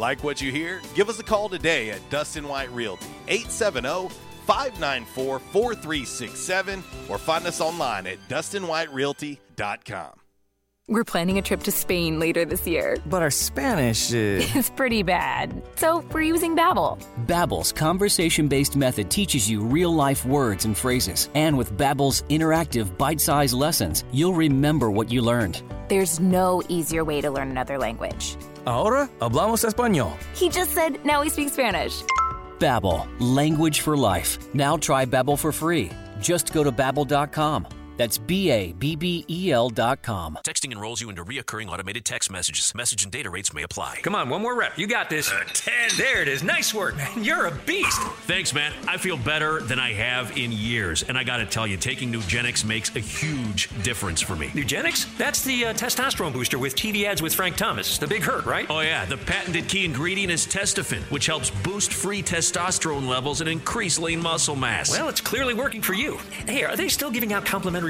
Like what you hear? Give us a call today at Dustin White Realty, 870 594 4367, or find us online at DustinWhiteRealty.com. We're planning a trip to Spain later this year. But our Spanish is. It's pretty bad. So we're using Babbel. Babbel's conversation-based method teaches you real-life words and phrases. And with Babbel's interactive bite-sized lessons, you'll remember what you learned. There's no easier way to learn another language. Ahora hablamos español. He just said now he speaks Spanish. Babbel, language for life. Now try Babbel for free. Just go to babbel.com. That's B A B B E L dot com. Texting enrolls you into reoccurring automated text messages. Message and data rates may apply. Come on, one more rep. You got this. Uh, 10. There it is. Nice work, man. You're a beast. Thanks, man. I feel better than I have in years. And I got to tell you, taking Nugenix makes a huge difference for me. Nugenix? That's the uh, testosterone booster with TV ads with Frank Thomas. The big hurt, right? Oh, yeah. The patented key ingredient is Testofen, which helps boost free testosterone levels and increase lean muscle mass. Well, it's clearly working for you. Hey, are they still giving out complimentary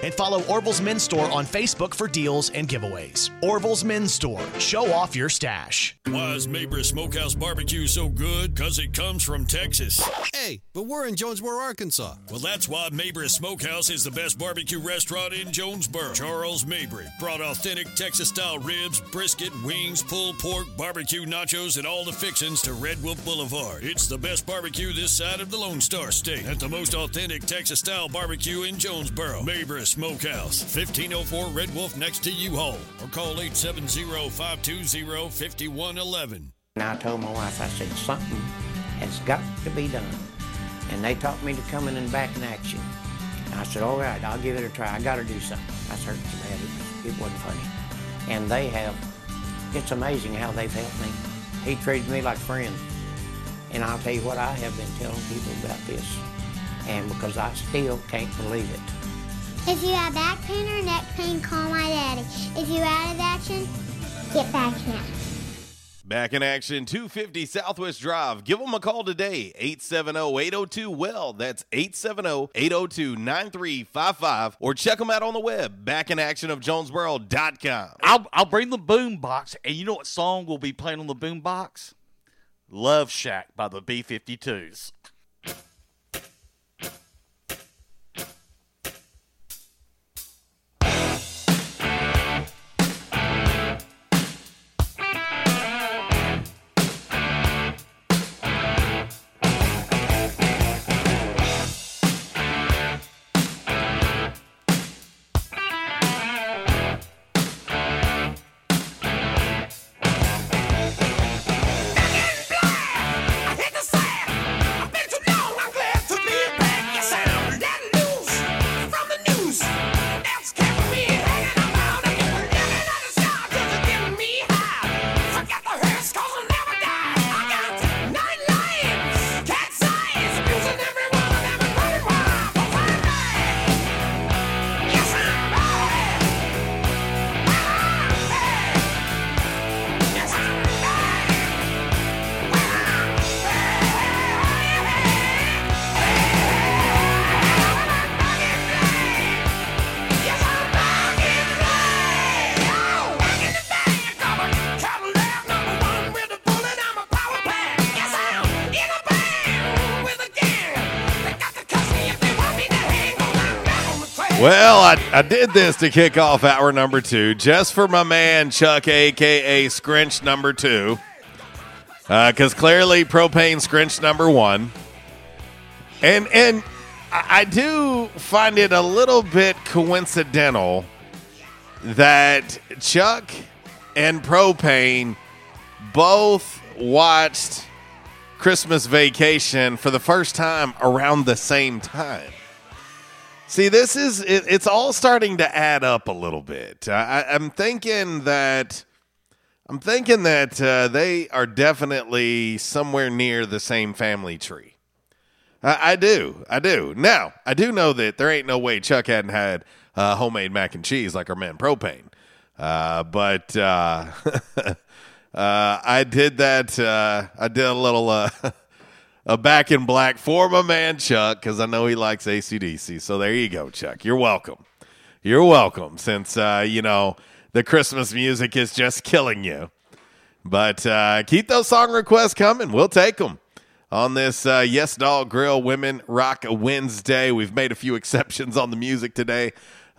and follow Orville's Men's Store on Facebook for deals and giveaways. Orville's Men's Store. Show off your stash. Why is Mabry Smokehouse Barbecue so good? Because it comes from Texas. Hey, but we're in Jonesboro, Arkansas. Well, that's why Mabry Smokehouse is the best barbecue restaurant in Jonesboro. Charles Mabry brought authentic Texas style ribs, brisket, wings, pulled pork, barbecue nachos, and all the fixings to Red Wolf Boulevard. It's the best barbecue this side of the Lone Star State at the most authentic Texas style barbecue in Jonesboro. Mabry Smokehouse, 1504 Red Wolf next to U-Haul, or call 870-520-5111. And I told my wife, I said, something has got to be done. And they taught me to come in and back in action. And I said, all right, I'll give it a try. I got to do something. I was hurting so bad, it, it wasn't funny. And they have, it's amazing how they've helped me. He treated me like a friend. And I'll tell you what, I have been telling people about this. And because I still can't believe it. If you have back pain or neck pain, call my daddy. If you're out of action, get back in. Action. Back in action, 250 Southwest Drive. Give them a call today, 870-802-WELL. That's 870-802-9355. Or check them out on the web, backinactionofjonesboro.com. I'll, I'll bring the boom box, and you know what song we'll be playing on the boom box? Love Shack by the B-52s. I, did this to kick off hour number two, just for my man Chuck, aka Scrinch number two, uh, because clearly propane Scrinch number one, and and I do find it a little bit coincidental that Chuck and propane both watched Christmas Vacation for the first time around the same time. See, this is it, it's all starting to add up a little bit. I, I'm thinking that I'm thinking that uh, they are definitely somewhere near the same family tree. I, I do, I do. Now, I do know that there ain't no way Chuck hadn't had uh, homemade mac and cheese like our man Propane. Uh, but uh, uh, I did that. Uh, I did a little uh, a back in black for my man Chuck because I know he likes ACDC. So there you go, Chuck. You're welcome. You're welcome. Since uh, you know the Christmas music is just killing you, but uh, keep those song requests coming. We'll take them on this uh, Yes Dog Grill Women Rock Wednesday. We've made a few exceptions on the music today.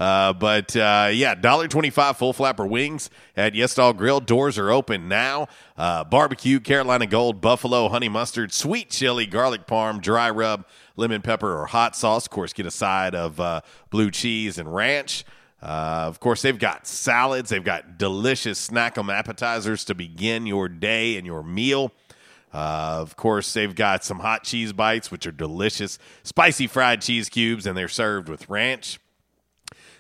Uh, but uh, yeah, dollar twenty-five full flapper wings at Yes Dog Grill. Doors are open now. Uh, barbecue, Carolina Gold, buffalo, honey mustard, sweet chili, garlic parm, dry rub, lemon pepper, or hot sauce. Of course, get a side of uh, blue cheese and ranch. Uh, of course, they've got salads. They've got delicious snack 'em appetizers to begin your day and your meal. Uh, of course, they've got some hot cheese bites, which are delicious, spicy fried cheese cubes, and they're served with ranch.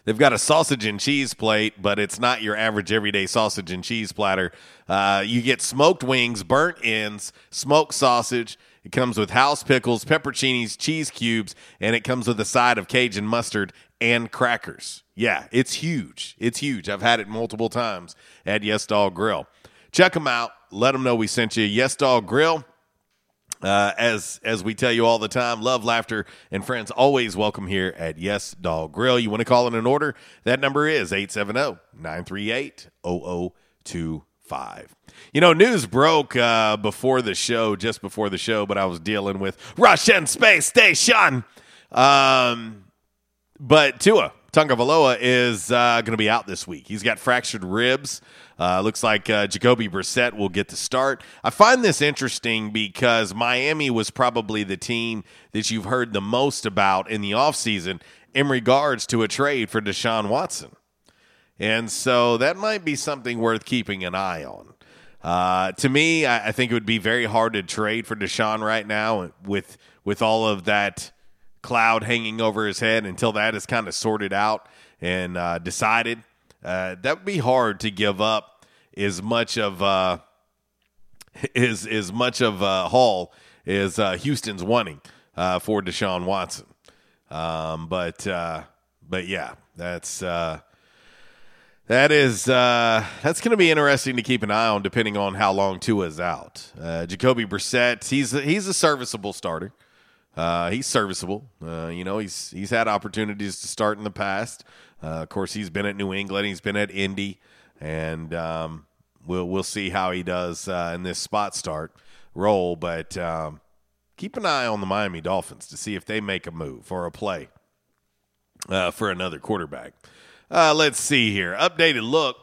They've got a sausage and cheese plate, but it's not your average everyday sausage and cheese platter. Uh, you get smoked wings, burnt ends, smoked sausage. It comes with house pickles, pepperoncinis, cheese cubes, and it comes with a side of Cajun mustard and crackers. Yeah, it's huge. It's huge. I've had it multiple times at Yes Dog Grill. Check them out. Let them know we sent you. Yes Dog Grill. Uh, as as we tell you all the time, love, laughter, and friends always welcome here at Yes Dog Grill. You want to call in an order? That number is 870-938-0025. You know, news broke uh, before the show, just before the show, but I was dealing with Russian space station. Um, but Tua Tagovailoa is uh, going to be out this week. He's got fractured ribs. Uh, looks like uh, Jacoby Brissett will get the start. I find this interesting because Miami was probably the team that you've heard the most about in the offseason in regards to a trade for Deshaun Watson. And so that might be something worth keeping an eye on. Uh, to me, I, I, think it would be very hard to trade for Deshaun right now with with all of that cloud hanging over his head until that is kind of sorted out and uh, decided. Uh, that would be hard to give up as much of uh, as as much of uh, Hall as uh, Houston's wanting uh, for Deshaun Watson. Um, but uh, but yeah, that's uh, that is uh, that's going to be interesting to keep an eye on, depending on how long Tua's out. Uh, Jacoby Brissett, he's he's a serviceable starter. Uh, he's serviceable. Uh, you know, he's he's had opportunities to start in the past. Uh, of course, he's been at New England. He's been at Indy, and um, we'll we'll see how he does uh, in this spot start role. But um, keep an eye on the Miami Dolphins to see if they make a move or a play uh, for another quarterback. Let's see here. Updated look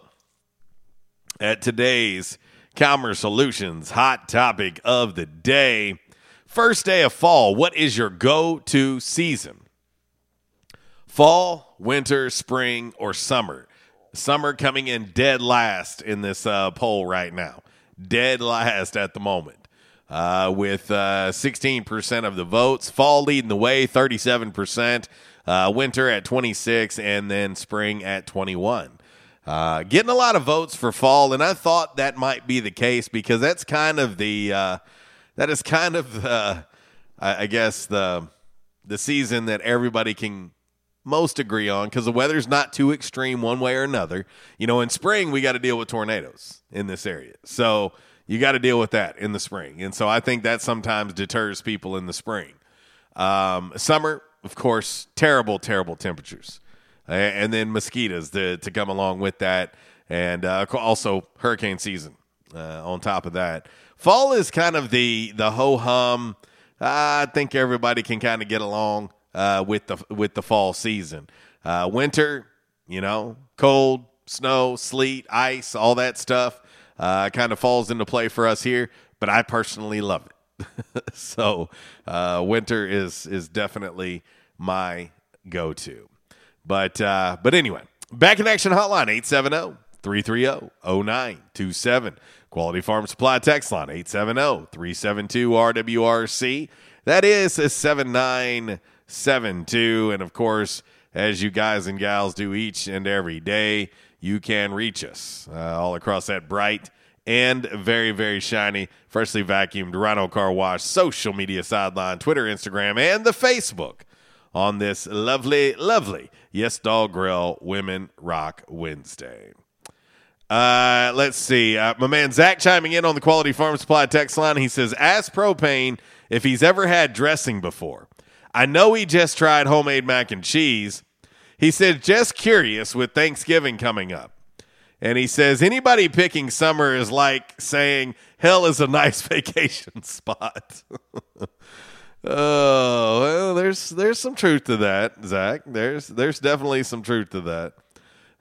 at today's Calmer Solutions hot topic of the day. First day of fall. What is your go to season? Fall, winter, spring, or summer? Summer coming in dead last in this uh, poll right now. Dead last at the moment. Uh, with uh, 16% of the votes. Fall leading the way, 37%. Uh, winter at 26, and then spring at 21. Uh, getting a lot of votes for fall, and I thought that might be the case because that's kind of the uh, that is kind of the I, I guess the the season that everybody can most agree on because the weather's not too extreme one way or another. You know, in spring we got to deal with tornadoes in this area, so you got to deal with that in the spring, and so I think that sometimes deters people in the spring. Um, summer, of course, terrible, terrible temperatures, and then mosquitoes to, to come along with that, and uh, also hurricane season uh, on top of that. Fall is kind of the the ho hum. I think everybody can kind of get along uh, with the with the fall season. Uh, winter, you know, cold, snow, sleet, ice, all that stuff uh, kind of falls into play for us here. But I personally love it. so uh, winter is is definitely my go to. But uh, but anyway, back in action hotline 870 330 0927. Quality Farm Supply text line 870 372 RWRC. That is a 7972. And of course, as you guys and gals do each and every day, you can reach us uh, all across that bright and very, very shiny, freshly vacuumed Rhino Car Wash social media sideline, Twitter, Instagram, and the Facebook on this lovely, lovely Yes Dog Grill Women Rock Wednesday. Uh, let's see. Uh, my man Zach chiming in on the Quality Farm Supply text line. He says, Ask Propane if he's ever had dressing before. I know he just tried homemade mac and cheese. He said, just curious with Thanksgiving coming up. And he says, anybody picking summer is like saying hell is a nice vacation spot. oh, well, there's there's some truth to that, Zach. There's there's definitely some truth to that.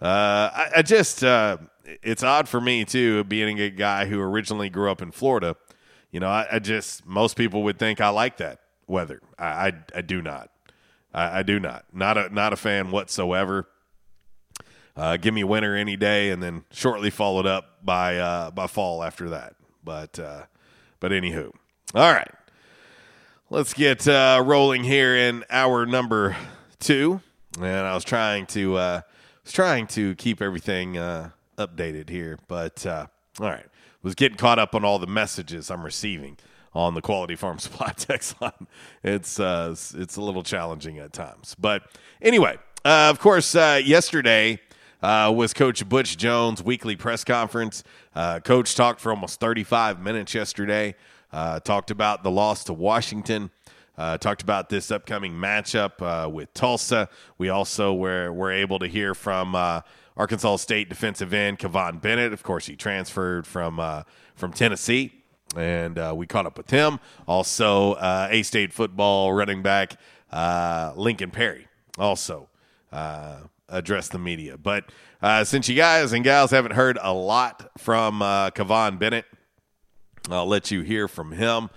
Uh, I, I just uh, it's odd for me too, being a guy who originally grew up in Florida. You know, I, I just most people would think I like that weather. I I, I do not. I, I, do not. Not a not a fan whatsoever. Uh, give me winter any day, and then shortly followed up by uh, by fall after that. But uh, but anywho, all right. Let's get uh, rolling here in hour number two. And I was trying to uh, was trying to keep everything uh, updated here, but all right, was getting caught up on all the messages I'm receiving on the Quality Farm Supply text line. It's uh, it's a little challenging at times, but anyway, uh, of course, uh, yesterday uh, was Coach Butch Jones' weekly press conference. Uh, Coach talked for almost 35 minutes yesterday. Uh, talked about the loss to Washington. talked about this upcoming matchup with Tulsa. We also were were able to hear from Arkansas State defensive end Kivon Bennett. Of course, he transferred from from Tennessee and uh, we caught up with him. Also, uh, A State football running back uh, Lincoln Perry also uh, addressed the media. But uh, since you guys and gals haven't heard a lot from uh, Kivon Bennett, I'll let you hear from him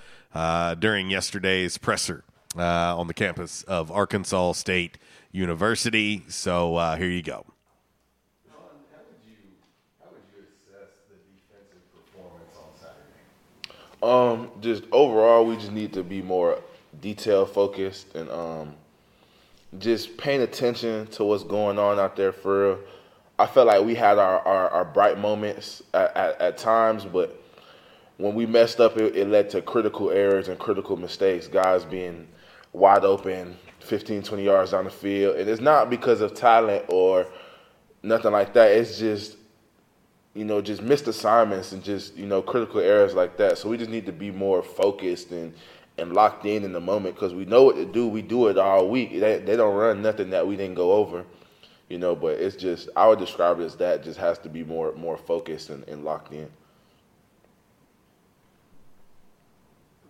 during yesterday's presser on the campus of Arkansas State University. So here you go. Um, just overall, we just need to be more detail focused and um, just paying attention to what's going on out there for real. I felt like we had our, our, our bright moments at, at, at, times, but when we messed up, it, it, led to critical errors and critical mistakes. Guys being wide open 15, 20 yards down the field. And it's not because of talent or nothing like that. It's just you know, just missed assignments and just, you know, critical errors like that. So we just need to be more focused and, and locked in in the moment because we know what to do. We do it all week. They, they don't run nothing that we didn't go over, you know, but it's just, I would describe it as that just has to be more more focused and, and locked in.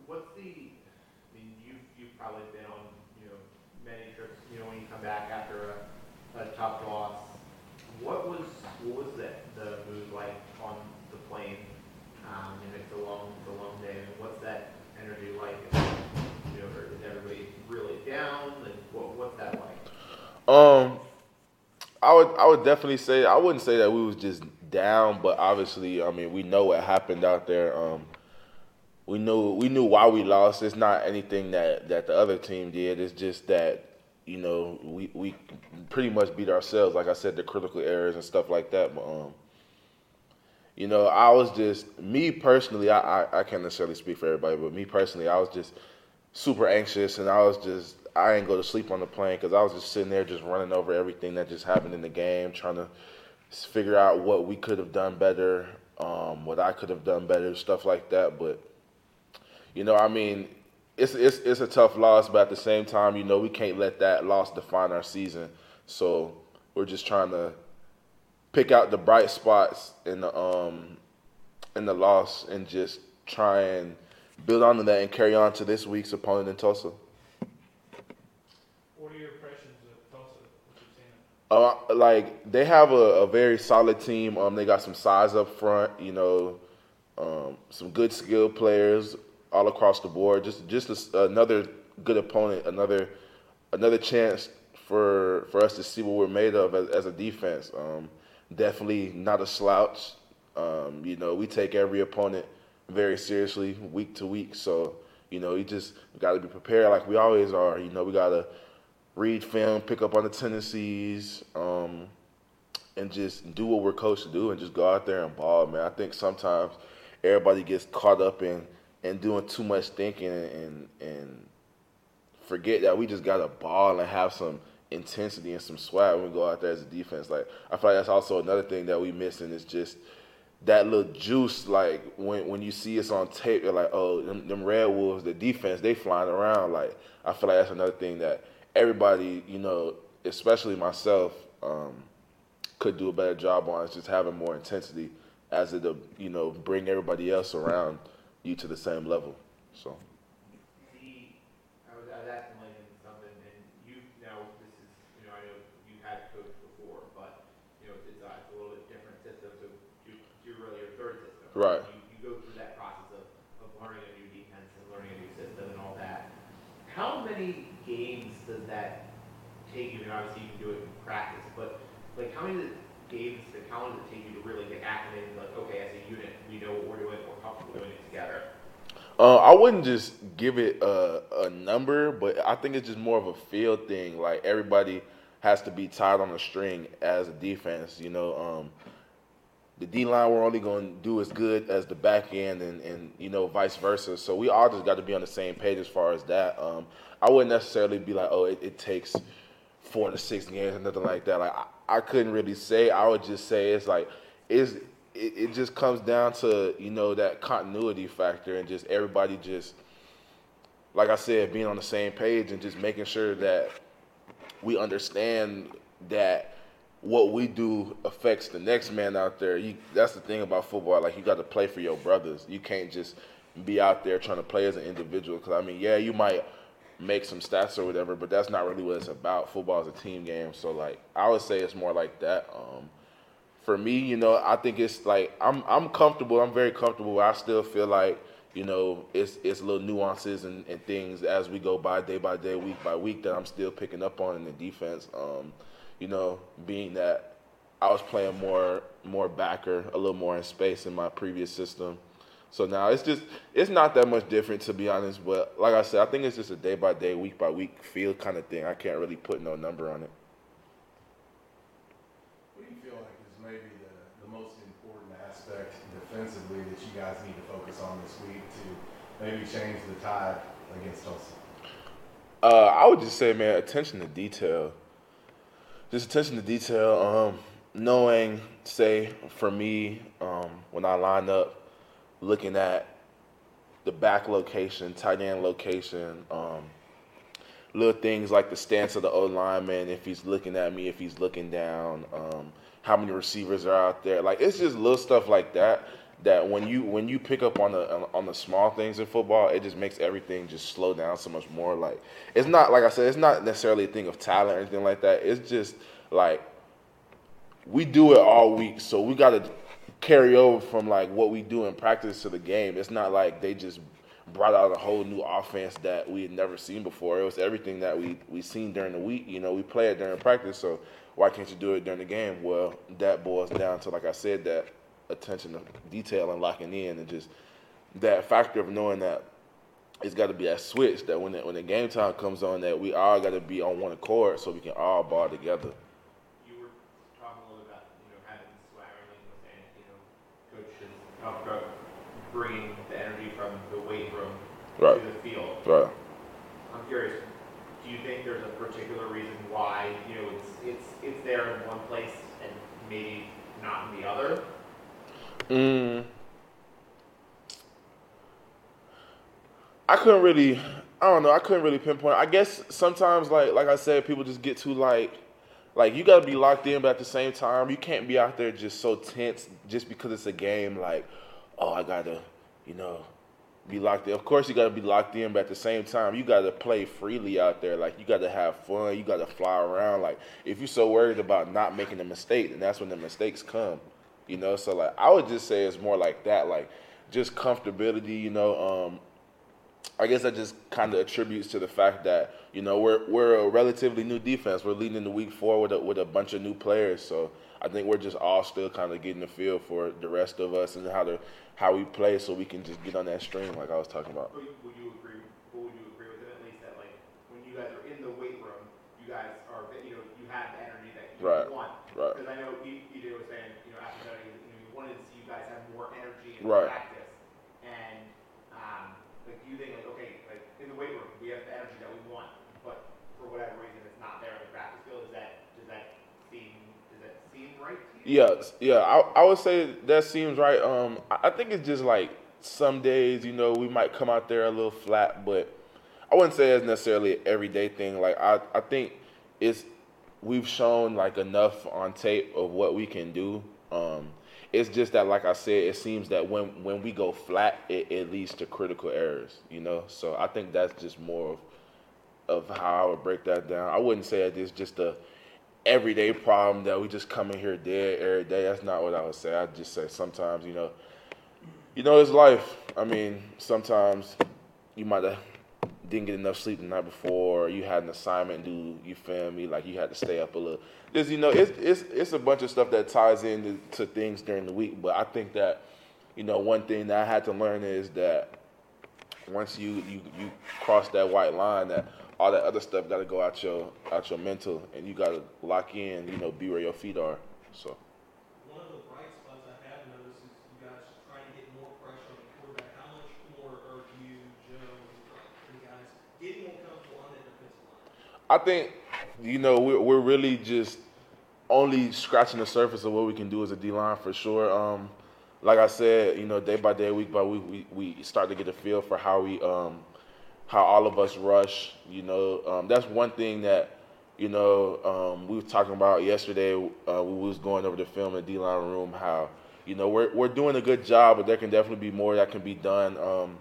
What's the, I mean, you've, you've probably been on, you know, many trips, you know, when you come back after a, a tough loss. What was, what was that? the mood like on the plane, um, and it's a long, it's a long day. And what's that energy like? you know, is everybody really down? And what, what's that like? Um, I would, I would definitely say I wouldn't say that we was just down, but obviously, I mean, we know what happened out there. Um, we knew we knew why we lost. It's not anything that that the other team did. It's just that you know we we pretty much beat ourselves. Like I said, the critical errors and stuff like that. But um, you know, I was just me personally. I, I, I can't necessarily speak for everybody, but me personally, I was just super anxious, and I was just I didn't go to sleep on the plane because I was just sitting there just running over everything that just happened in the game, trying to figure out what we could have done better, um, what I could have done better, stuff like that. But you know, I mean, it's it's it's a tough loss, but at the same time, you know, we can't let that loss define our season. So we're just trying to pick out the bright spots in the um in the loss and just try and build onto that and carry on to this week's opponent in Tulsa. What are your impressions of Tulsa? What you've seen? Uh, like they have a, a very solid team. Um, they got some size up front. You know, um, some good skill players all across the board. Just just a another good opponent. Another another chance for for us to see what we're made of as, as a defense. Um, definitely not a slouch. Um, you know, we take every opponent very seriously week to week. So you know, you just got to be prepared like we always are. You know, we got to read film, pick up on the tendencies, um, and just do what we're coached to do and just go out there and ball, man. I think sometimes everybody gets caught up in in doing too much thinking and and forget that we just got to ball and have some intensity and some swag when we go out there as a defense. Like I feel like that's also another thing that we missing is just that little juice. Like when when you see us on tape, you're like, oh, them, them Red Wolves, the defense, they flying around. Like I feel like that's another thing that everybody, you know, especially myself, um, could do a better job on. Is just having more intensity as it, uh, you know, bring everybody else around you to the same level. So. The, I was, I was asking Lincoln something, and you now this is, you know, I know you had coached before, but you know, it's, a little different system. So you, you're really your third system. Right. You, you go through that process of, of learning a new defense and learning a new system and all that. How many games does that take you? And obviously you can do it in practice, but like how many games, like how long does it take you to really get acclimated? Like, okay, as a unit, we know what we're doing, we're comfortable doing it together. Uh, I wouldn't just give it a, a number, but I think it's just more of a feel thing. Like everybody has to be tied on a string as a defense. You know, um, the D line we're only going to do as good as the back end, and, and you know vice versa. So we all just got to be on the same page as far as that. Um, I wouldn't necessarily be like, oh, it, it takes four to six games or nothing like that. Like I, I couldn't really say. I would just say it's like is it, it just comes down to you know that continuity factor and just everybody just like I said being on the same page and just making sure that we understand that what we do affects the next man out there. You, that's the thing about football. Like you got to play for your brothers. You can't just be out there trying to play as an individual. Because I mean, yeah, you might make some stats or whatever, but that's not really what it's about. Football is a team game. So like, I would say it's more like that. Um, for me, you know, I think it's like I'm I'm comfortable. I'm very comfortable. I still feel like you know it's it's little nuances and, and things as we go by day by day, week by week that I'm still picking up on in the defense. Um, you know, being that I was playing more more backer, a little more in space in my previous system. So now it's just it's not that much different to be honest. But like I said, I think it's just a day by day, week by week feel kind of thing. I can't really put no number on it. What do you feel like is maybe the, the most important aspect defensively that you guys need to focus on this week to maybe change the tide against Tulsa? Uh, I would just say, man, attention to detail. Just attention to detail. Um, knowing, say, for me, um, when I line up, looking at the back location, tight end location, um, little things like the stance of the O lineman, if he's looking at me, if he's looking down, um, how many receivers are out there. Like it's just little stuff like that that when you when you pick up on the on the small things in football, it just makes everything just slow down so much more. Like it's not like I said, it's not necessarily a thing of talent or anything like that. It's just like we do it all week, so we got to carry over from like what we do in practice to the game. It's not like they just brought out a whole new offense that we had never seen before. It was everything that we we seen during the week. You know, we play it during practice, so why can't you do it during the game? Well, that boils down to like I said, that attention to detail and locking in, and just that factor of knowing that it's got to be that switch that when the, when the game time comes on, that we all got to be on one accord so we can all ball together. You were talking a little about, you know, having swagger, like you were saying, you know, coaches talked about bringing the energy from the weight room Right. to the field. Right. I'm curious, do you think there's a particular reason why, you know, it's it's it's there in one place and maybe not in the other? Mm. I couldn't really, I don't know, I couldn't really pinpoint. I guess sometimes, like like I said, people just get too like, like you gotta be locked in, but at the same time, you can't be out there just so tense just because it's a game. Like, oh, I gotta, you know, be locked in. Of course, you got to be locked in, but at the same time, you got to play freely out there. Like you got to have fun. You got to fly around. Like if you're so worried about not making a mistake, then that's when the mistakes come. You know, so like I would just say it's more like that, like just comfortability. You know, um, I guess that just kind of attributes to the fact that you know we're we're a relatively new defense. We're leading into week four with a, with a bunch of new players, so I think we're just all still kind of getting the feel for the rest of us and how to how we play, so we can just get on that stream like I was talking about. Would, would you agree? Would you agree with it at least that like when you guys are in the weight room, you guys are you know you have the energy that you Right, want. right. Because I know EJ was saying you know after that you know you wanted to see you guys have more energy in Right. practice, and um, like do you think like okay like in the weight room we have the energy that we want, but for whatever reason it's not there in the practice field. Is that does that seem does that seem right to? Yeah, yeah. I, I would say that seems right. Um, I think it's just like some days, you know, we might come out there a little flat, but I wouldn't say it's necessarily an everyday thing. Like I, I think it's we've shown like enough on tape of what we can do. Um, it's just that, like I said, it seems that when when we go flat, it, it leads to critical errors. You know, so I think that's just more of of how I would break that down. I wouldn't say it's just a everyday problem that we just come in here dead every day. That's not what I would say. I'd just say sometimes, you know, you know, it's life. I mean, sometimes you might have didn't get enough sleep the night before, or you had an assignment due. You feel me? Like you had to stay up a little. Just you know, it's it's it's a bunch of stuff that ties into to things during the week. But I think that, you know, one thing that I had to learn is that once you you you cross that white line, that all that other stuff got to go out your out your mental, and you got to lock in. You know, be where your feet are. So. One of the bright spots I have noticed is you guys trying to get more pressure on the quarterback. How much more are you, Joe, and guys getting more comfortable on that defensive line? I think you know we're we're really just only scratching the surface of what we can do as a D line for sure. Um, like I said, you know, day by day, week by week, we, we start to get a feel for how we um, how all of us rush. You know, um, that's one thing that you know um, we were talking about yesterday. Uh, we was going over the film in the D line room. How you know we're we're doing a good job, but there can definitely be more that can be done. Um,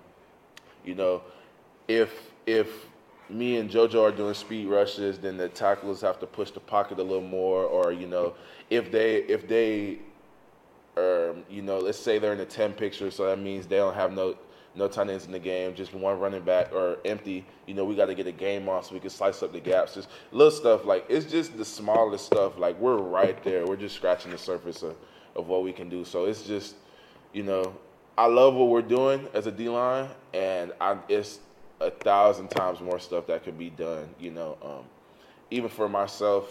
you know, if if me and JoJo are doing speed rushes, then the tacklers have to push the pocket a little more, or you know, if they if they, um, you know, let's say they're in the ten picture, so that means they don't have no no tight ends in the game, just one running back or empty. You know, we got to get a game on so we can slice up the gaps. Just little stuff like it's just the smallest stuff. Like we're right there. We're just scratching the surface of, of what we can do. So it's just, you know, I love what we're doing as a D line, and I it's a thousand times more stuff that could be done. You know, um, even for myself,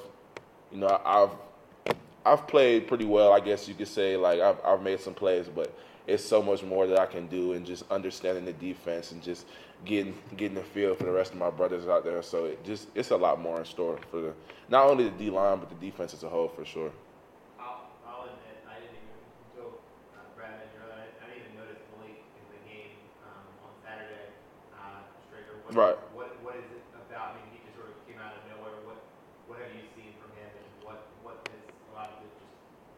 you know, I've I've played pretty well, I guess you could say. Like I've I've made some plays, but it's so much more that I can do, and just understanding the defense and just getting getting the feel for the rest of my brothers out there. So it just it's a lot more in store for the not only the D line but the defense as a whole for sure. I'll, I'll admit, I didn't even, until uh, Brad mentioned earlier, I, I didn't even notice late in the game um, on Saturday, uh, Straker. What, Right. What, what is it about? I mean, he just sort of came out of nowhere. What, what have you seen from him, and what, what has allowed you to just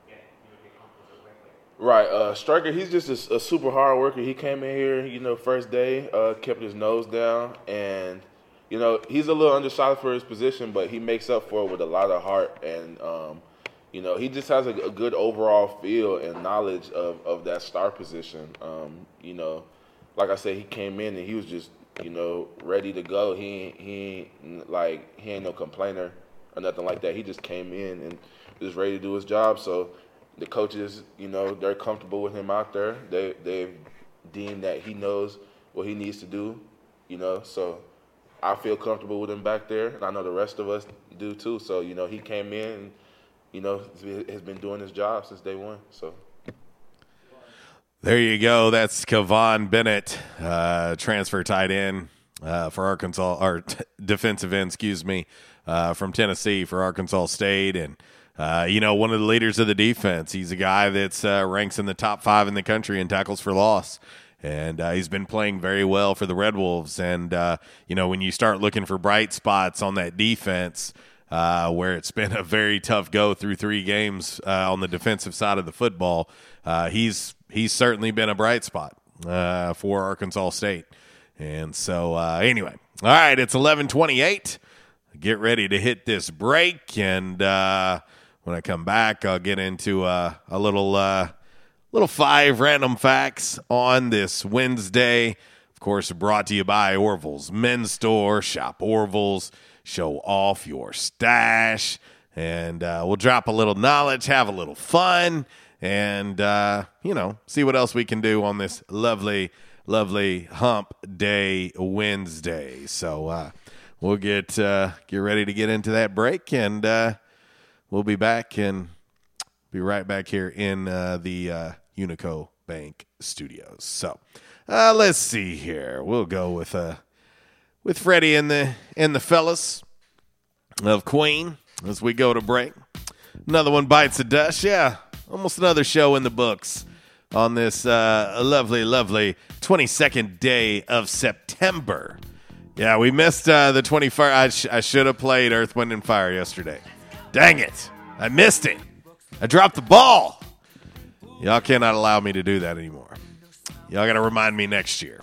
get, you know, get comfortable so quickly? Right, uh, Striker. He's just a, a super hard worker. He came in here, you know, first day, uh, kept his nose down, and you know he's a little undersized for his position, but he makes up for it with a lot of heart, and um, you know he just has a, a good overall feel and knowledge of, of that star position. Um, you know, like I said, he came in and he was just you know ready to go. He he like he ain't no complainer or nothing like that. He just came in and was ready to do his job. So the coaches, you know, they're comfortable with him out there. They they've deemed that he knows what he needs to do, you know. So I feel comfortable with him back there, and I know the rest of us do too. So you know, he came in, and, you know, has been doing his job since day one. So. There you go. That's Kivon Bennett, uh, transfer tight end uh, for Arkansas, or t- defensive end, excuse me, uh, from Tennessee for Arkansas State, and uh, you know one of the leaders of the defense. He's a guy that's uh, ranks in the top five in the country in tackles for loss. And uh, he's been playing very well for the Red Wolves. And, uh, you know, when you start looking for bright spots on that defense, uh, where it's been a very tough go through three games uh, on the defensive side of the football, he's he's certainly been a bright spot. for Arkansas State. And so, anyway, all right, it's 1128. Get ready to hit this break. And when I come back, I'll get into uh, a little, uh, little five random facts on this Wednesday. Of course, brought to you by Orville's Men's Store. Shop Orville's, show off your stash. And uh, we'll drop a little knowledge, have a little fun, and, uh, you know, see what else we can do on this lovely lovely hump day Wednesday. So uh, we'll get uh, get ready to get into that break, and we'll be back and be right back here in uh, the uh, Unico Bank Studios. So uh, let's see here. We'll go with uh, with Freddie and the and the fellas of Queen as we go to break. Another one bites the dust. Yeah, almost another show in the books on this uh, lovely, lovely 22nd day of September. Yeah, we missed uh, the 21st. I, sh- I should have played Earth, Wind, and Fire yesterday. Dang it. I missed it. I dropped the ball. Y'all cannot allow me to do that anymore. Y'all got to remind me next year.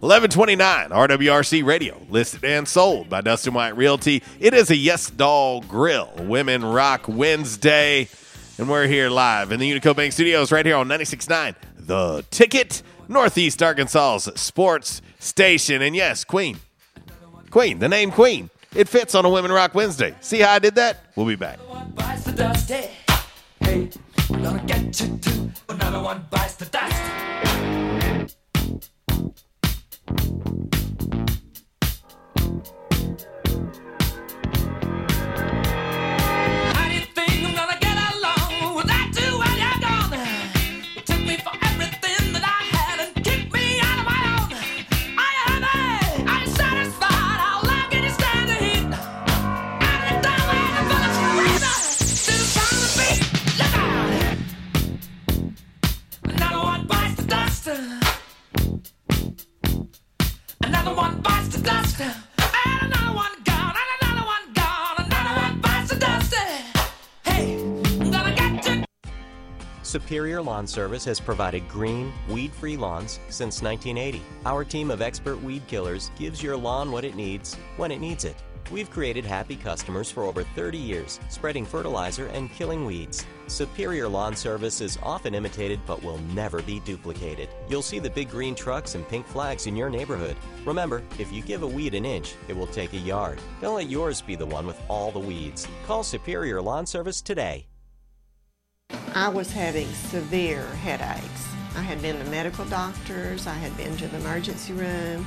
1129 RWRC Radio, listed and sold by Dustin White Realty. It is a Yes Dog Grill Women Rock Wednesday. And we're here live in the Unico Bank Studios right here on 96.9 The Ticket, Northeast Arkansas's sports station. And yes, Queen. Queen, the name Queen. It fits on a Women Rock Wednesday. See how I did that? We'll be back. Hey, gonna get you too. Another one bites the dust. Superior Lawn Service has provided green, weed free lawns since 1980. Our team of expert weed killers gives your lawn what it needs when it needs it. We've created happy customers for over 30 years, spreading fertilizer and killing weeds. Superior Lawn Service is often imitated but will never be duplicated. You'll see the big green trucks and pink flags in your neighborhood. Remember, if you give a weed an inch, it will take a yard. Don't let yours be the one with all the weeds. Call Superior Lawn Service today. I was having severe headaches. I had been to medical doctors, I had been to the emergency room.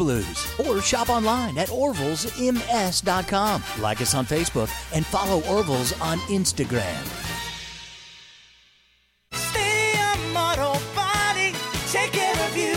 Blues. Or shop online at orvillesms.com. Like us on Facebook and follow Orville's on Instagram. Stadium Auto Body, take care of you.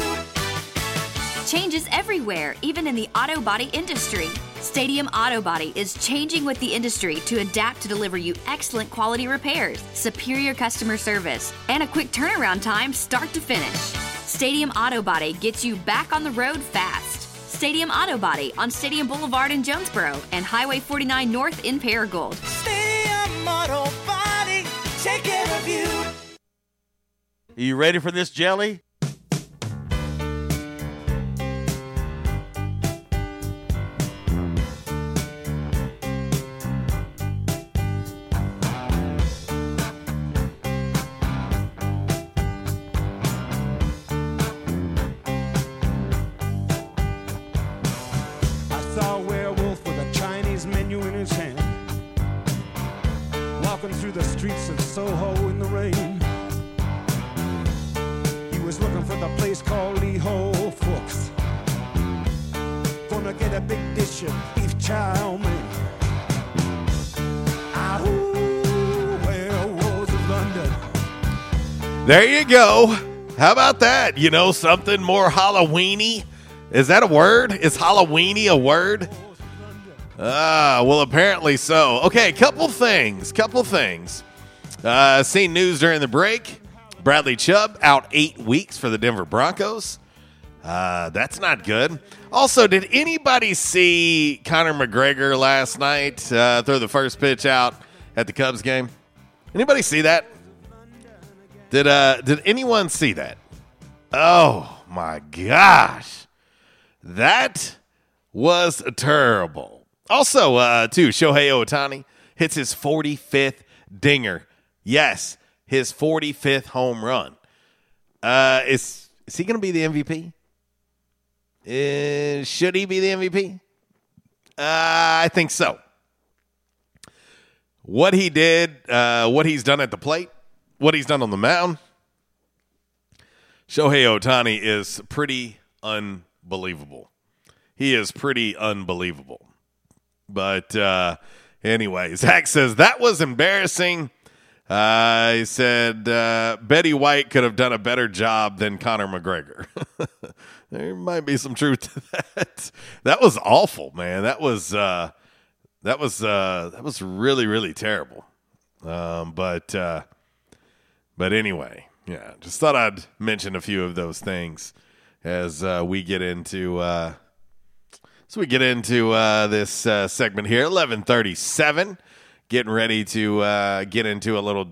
Changes everywhere, even in the auto body industry. Stadium Auto Body is changing with the industry to adapt to deliver you excellent quality repairs, superior customer service, and a quick turnaround time start to finish. Stadium Auto Body gets you back on the road fast. Stadium Auto Body on Stadium Boulevard in Jonesboro and Highway 49 North in Paragould. Stadium Auto Body, take care of you. Are you ready for this jelly? You go. How about that? You know, something more Halloweeny. Is that a word? Is Halloweeny a word? Ah, well, apparently so. Okay, couple things. Couple things. Uh, seen news during the break. Bradley Chubb out eight weeks for the Denver Broncos. Uh, that's not good. Also, did anybody see Conor McGregor last night uh, throw the first pitch out at the Cubs game? Anybody see that? Did uh did anyone see that? Oh my gosh. That was terrible. Also, uh too, Shohei Ohtani hits his 45th dinger. Yes, his 45th home run. Uh is is he going to be the MVP? Uh, should he be the MVP? Uh, I think so. What he did, uh, what he's done at the plate, what he's done on the mound, Shohei Ohtani is pretty unbelievable. He is pretty unbelievable. But uh, anyway, Zach says that was embarrassing. Uh, said uh, Betty White could have done a better job than Conor McGregor. there might be some truth to that. That was awful, man. That was uh, that was uh, that was really really terrible. Um, but uh, but anyway, yeah, just thought I'd mention a few of those things as uh, we get into uh, as we get into uh, this uh, segment here. Eleven thirty seven, getting ready to uh, get into a little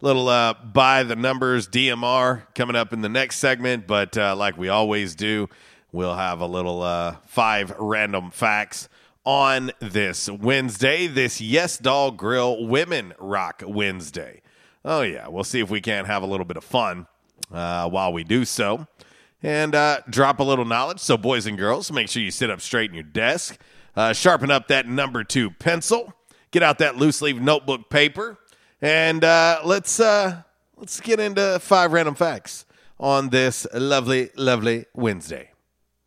little uh, by the numbers DMR coming up in the next segment, but uh, like we always do, we'll have a little uh, five random facts on this Wednesday, this Yes Dog Grill Women Rock Wednesday. Oh, yeah, we'll see if we can't have a little bit of fun uh, while we do so. And uh, drop a little knowledge. So, boys and girls, make sure you sit up straight in your desk, uh, sharpen up that number two pencil, get out that loose leaf notebook paper, and uh, let's uh, let's get into five random facts on this lovely, lovely Wednesday.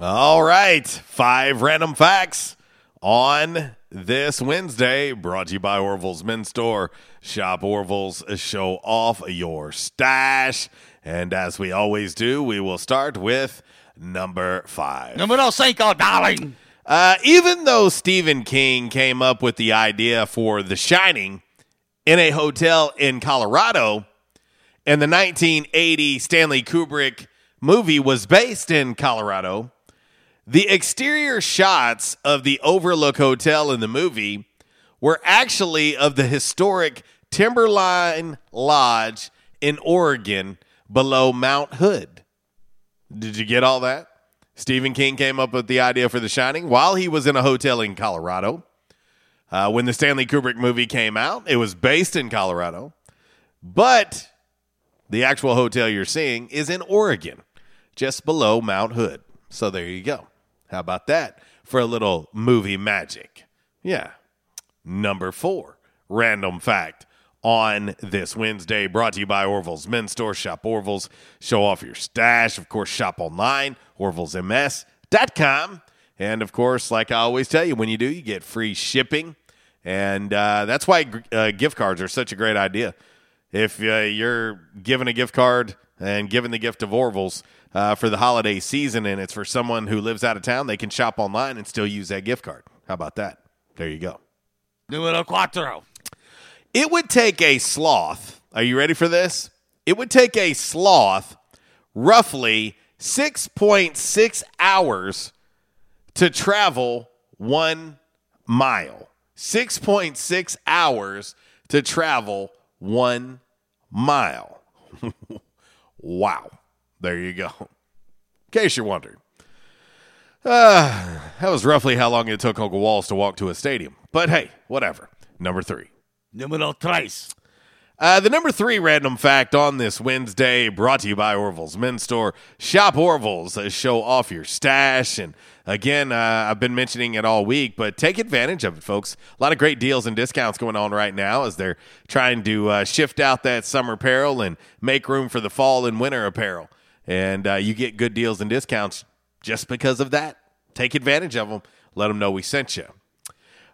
All right, five random facts on this Wednesday, brought to you by Orville's Men's Store. Shop Orville's, show off your stash. And as we always do, we will start with number five. Numero cinco, darling. Uh, even though Stephen King came up with the idea for The Shining in a hotel in Colorado, in the 1980 Stanley Kubrick movie was based in Colorado, the exterior shots of the Overlook Hotel in the movie were actually of the historic Timberline Lodge in Oregon below Mount Hood. Did you get all that? Stephen King came up with the idea for The Shining while he was in a hotel in Colorado. Uh, when the Stanley Kubrick movie came out, it was based in Colorado, but the actual hotel you're seeing is in Oregon, just below Mount Hood. So there you go. How about that for a little movie magic? Yeah. Number four, random fact on this Wednesday, brought to you by Orville's Men's Store. Shop Orville's, show off your stash. Of course, shop online, orvillesms.com. And of course, like I always tell you, when you do, you get free shipping. And uh, that's why uh, gift cards are such a great idea. If uh, you're given a gift card and given the gift of Orville's uh, for the holiday season and it's for someone who lives out of town, they can shop online and still use that gift card. How about that? There you go. Numero cuatro. It would take a sloth. Are you ready for this? It would take a sloth roughly 6.6 hours to travel one mile. 6.6 hours to travel one mile. wow. There you go. In case you're wondering. Uh, that was roughly how long it took Uncle Walls to walk to a stadium. But hey, whatever. Number three. Numero tres. Uh, the number three random fact on this Wednesday, brought to you by Orville's Men's Store. Shop Orville's, uh, show off your stash. And again, uh, I've been mentioning it all week, but take advantage of it, folks. A lot of great deals and discounts going on right now as they're trying to uh, shift out that summer apparel and make room for the fall and winter apparel. And uh, you get good deals and discounts just because of that. Take advantage of them. Let them know we sent you.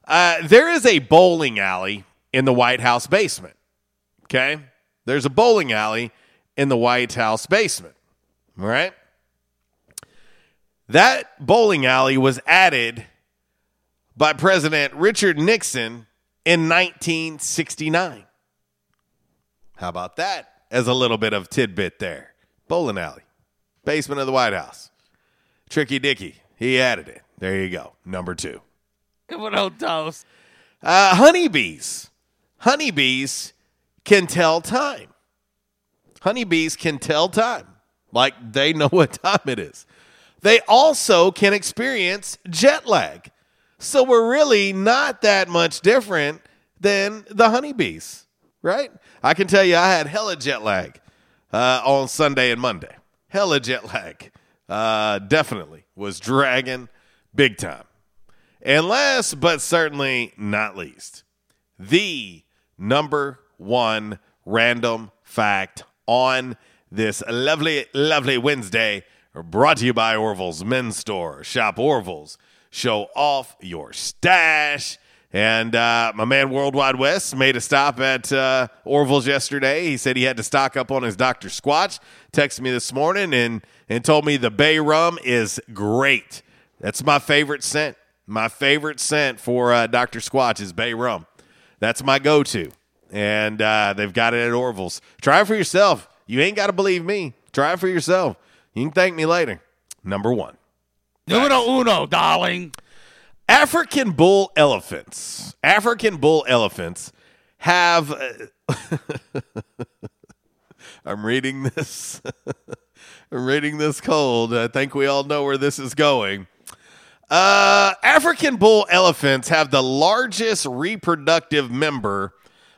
Uh, there is a bowling alley in the White House basement. Okay? There's a bowling alley in the White House basement. All right? That bowling alley was added by President Richard Nixon in 1969. How about that as a little bit of tidbit there? Bowling alley, basement of the White House. Tricky Dicky, he added it. There you go. Number two. Numero dos. Uh, honeybees. Honeybees can tell time. Honeybees can tell time. Like they know what time it is. They also can experience jet lag. So we're really not that much different than the honeybees, right? I can tell you I had hella jet lag uh, on Sunday and Monday. Hella jet lag. Uh, definitely was dragging big time. And last but certainly not least, the number one random fact on this lovely, lovely Wednesday, brought to you by Orville's Men's Store. Shop Orville's, show off your stash. And uh, my man Worldwide West made a stop at uh, Orville's yesterday. He said he had to stock up on his Dr. Squatch. Texted me this morning and, and told me the Bay Rum is great. That's my favorite scent. My favorite scent for uh, Dr. Squatch is Bay Rum. That's my go to. And uh, they've got it at Orville's. Try it for yourself. You ain't got to believe me. Try it for yourself. You can thank me later. Number one. Uno, uno, darling. African bull elephants. African bull elephants have. I'm reading this. I'm reading this cold. I think we all know where this is going. Uh, African bull elephants have the largest reproductive member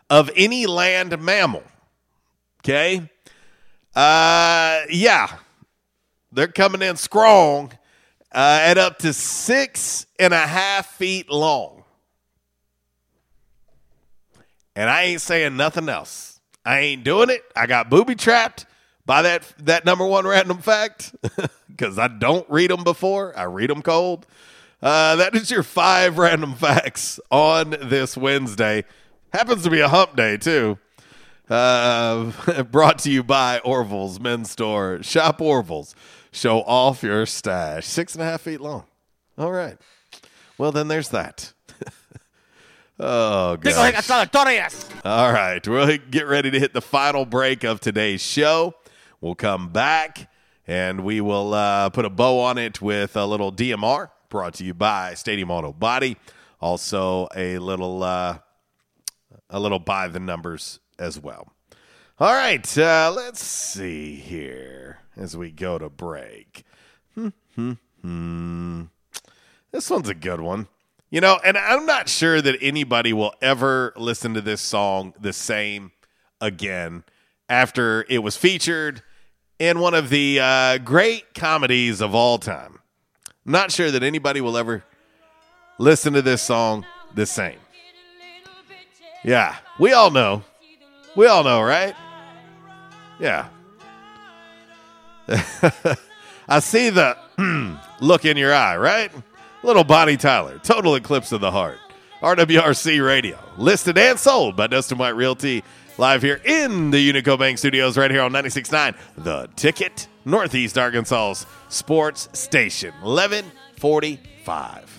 of any land mammal. Okay. Uh, yeah, they're coming in strong uh, at up to six and a half feet long. And I ain't saying nothing else. I ain't doing it. I got booby trapped by that that number one random fact because I don't read them before. I read them cold. Uh, that is your five random facts on this Wednesday. Happens to be a hump day too. Uh, brought to you by Orville's Men's Store. Shop Orville's. Show off your stash. Six and a half feet long. All right. Well, then there's that. oh, gosh. All right. We'll get ready to hit the final break of today's show. We'll come back and we will uh, put a bow on it with a little DMR brought to you by Stadium Auto Body. Also, a little, uh, a little by the numbers as well. All right. Uh, let's see here as we go to break. Hmm, hmm, hmm. This one's a good one. You know, and I'm not sure that anybody will ever listen to this song the same again after it was featured in one of the uh, great comedies of all time. I'm not sure that anybody will ever listen to this song the same. Yeah, we all know. We all know, right? Yeah. I see the look in your eye, right? Little Bonnie Tyler, total eclipse of the heart. RWRC Radio, listed and sold by Dustin White Realty, live here in the Unico Bank Studios, right here on 96.9, The Ticket, Northeast Arkansas's sports station, 1145.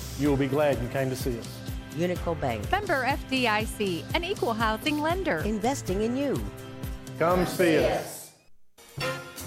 you will be glad you came to see us. Unico Bank, Member FDIC, an equal housing lender. investing in you. Come see us.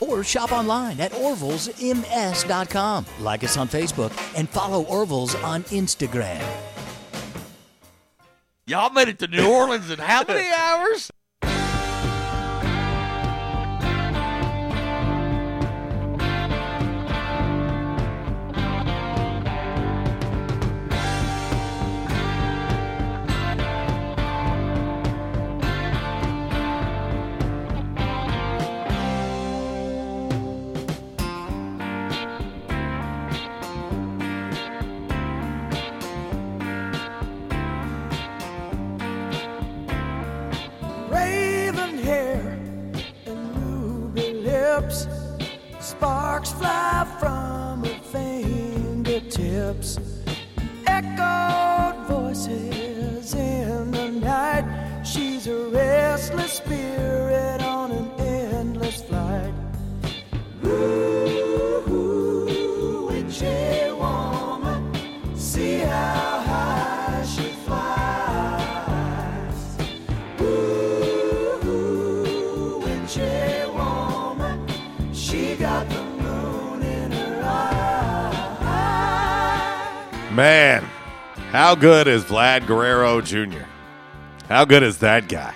Or shop online at orvillesms.com. Like us on Facebook and follow Orville's on Instagram. Y'all made it to New Orleans in how many hours? Sparks fly from her fingertips. Echoed voices in the night. She's a restless spirit Man, how good is Vlad Guerrero Jr.? How good is that guy?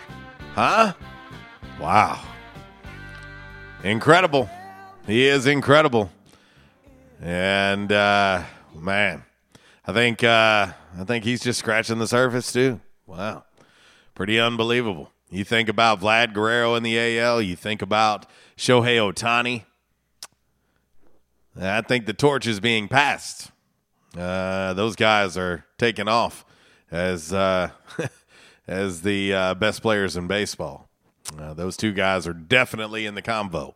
Huh? Wow. Incredible. He is incredible. and uh, man, I think uh, I think he's just scratching the surface too. Wow, pretty unbelievable. You think about Vlad Guerrero in the AL. You think about Shohei Ohtani. I think the torch is being passed. Uh, those guys are taking off as uh, as the uh, best players in baseball. Uh, those two guys are definitely in the convo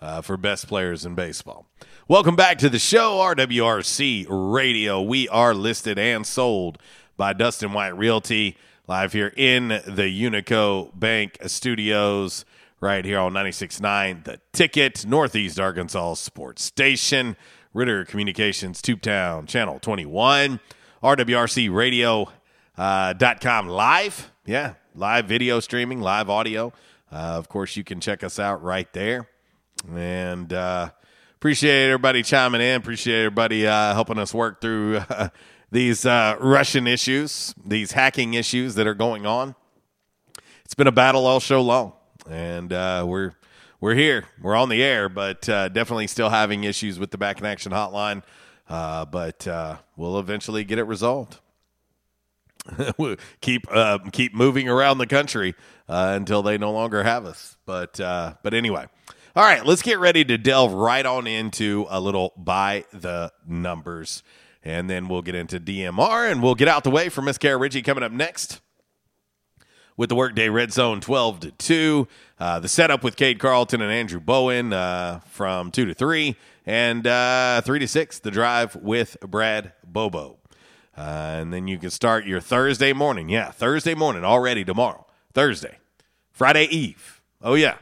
uh, for best players in baseball. Welcome back to the show, RWRC Radio. We are listed and sold by Dustin White Realty, live here in the Unico Bank Studios, right here on 96.9 The Ticket, Northeast Arkansas Sports Station, Ritter Communications, Tubetown, Channel 21, RWRC Radio uh, dot com live. Yeah, live video streaming, live audio. Uh, of course, you can check us out right there. And uh, appreciate everybody chiming in. Appreciate everybody uh, helping us work through uh, these uh, Russian issues, these hacking issues that are going on. It's been a battle all show long, and uh, we're we're here. We're on the air, but uh, definitely still having issues with the back in action hotline. Uh, but uh, we'll eventually get it resolved. Keep uh, keep moving around the country uh, until they no longer have us. But uh, but anyway, all right. Let's get ready to delve right on into a little by the numbers, and then we'll get into DMR, and we'll get out the way for Miss Kara Ritchie coming up next with the Workday Red Zone 12 to 2. Uh, the setup with Cade Carlton and Andrew Bowen uh, from 2 to 3. And uh, 3 to 6, the drive with Brad Bobo. Uh, and then you can start your Thursday morning. Yeah, Thursday morning already tomorrow. Thursday. Friday Eve. Oh, yeah.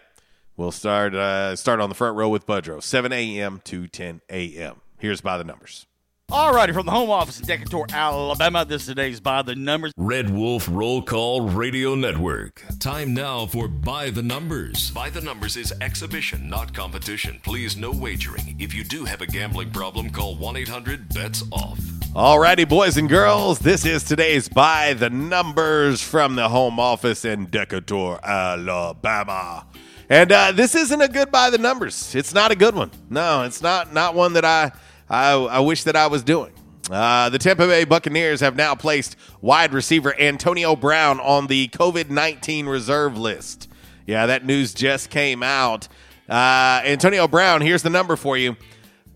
We'll start uh, start on the front row with Budrow, 7 a.m. to 10 a.m. Here's by the numbers. Alrighty, from the home office in Decatur, Alabama, this is today's By the Numbers. Red Wolf Roll Call Radio Network. Time now for By the Numbers. By the Numbers is exhibition, not competition. Please, no wagering. If you do have a gambling problem, call 1 800 BETS OFF. Alrighty, boys and girls, this is today's By the Numbers from the home office in Decatur, Alabama. And uh, this isn't a good By the Numbers. It's not a good one. No, it's not not one that I I, I wish that I was doing. Uh, the Tampa Bay Buccaneers have now placed wide receiver Antonio Brown on the COVID 19 reserve list. Yeah, that news just came out. Uh, Antonio Brown, here's the number for you,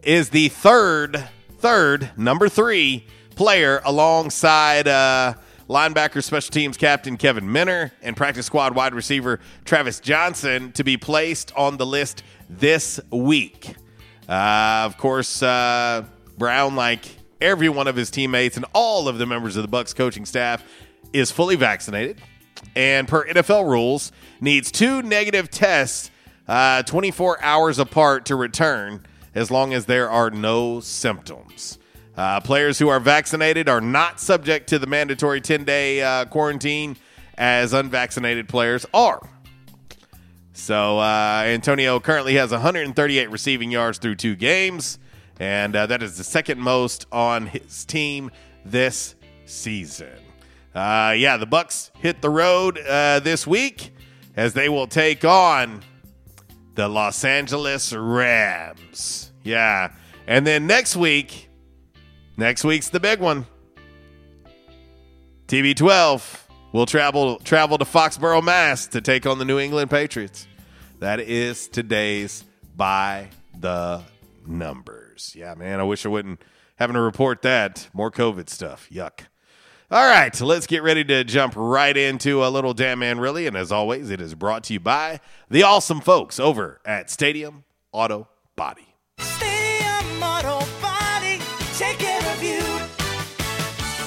is the third, third, number three player alongside uh, linebacker special teams captain Kevin Minter and practice squad wide receiver Travis Jonsen to be placed on the list this week. Uh, of course, uh, Brown, like every one of his teammates and all of the members of the Bucks coaching staff, is fully vaccinated, and per NFL rules, needs two negative tests uh, 24 hours apart to return, as long as there are no symptoms. Uh, players who are vaccinated are not subject to the mandatory 10 day uh, quarantine, as unvaccinated players are. So uh, Antonio currently has 138 receiving yards through two games, and uh, that is the second most on his team this season. Uh, yeah, the Bucks hit the road uh, this week as they will take on the Los Angeles Rams. Yeah, and then next week, next week's the big one. TB12 will travel travel to Foxborough, Mass, to take on the New England Patriots. That is today's by the numbers. Yeah, man, I wish I wouldn't having to report that more COVID stuff. Yuck. All right, let's get ready to jump right into a little damn man really. And as always, it is brought to you by the awesome folks over at Stadium Auto Body. Stadium Auto Body, take care of you.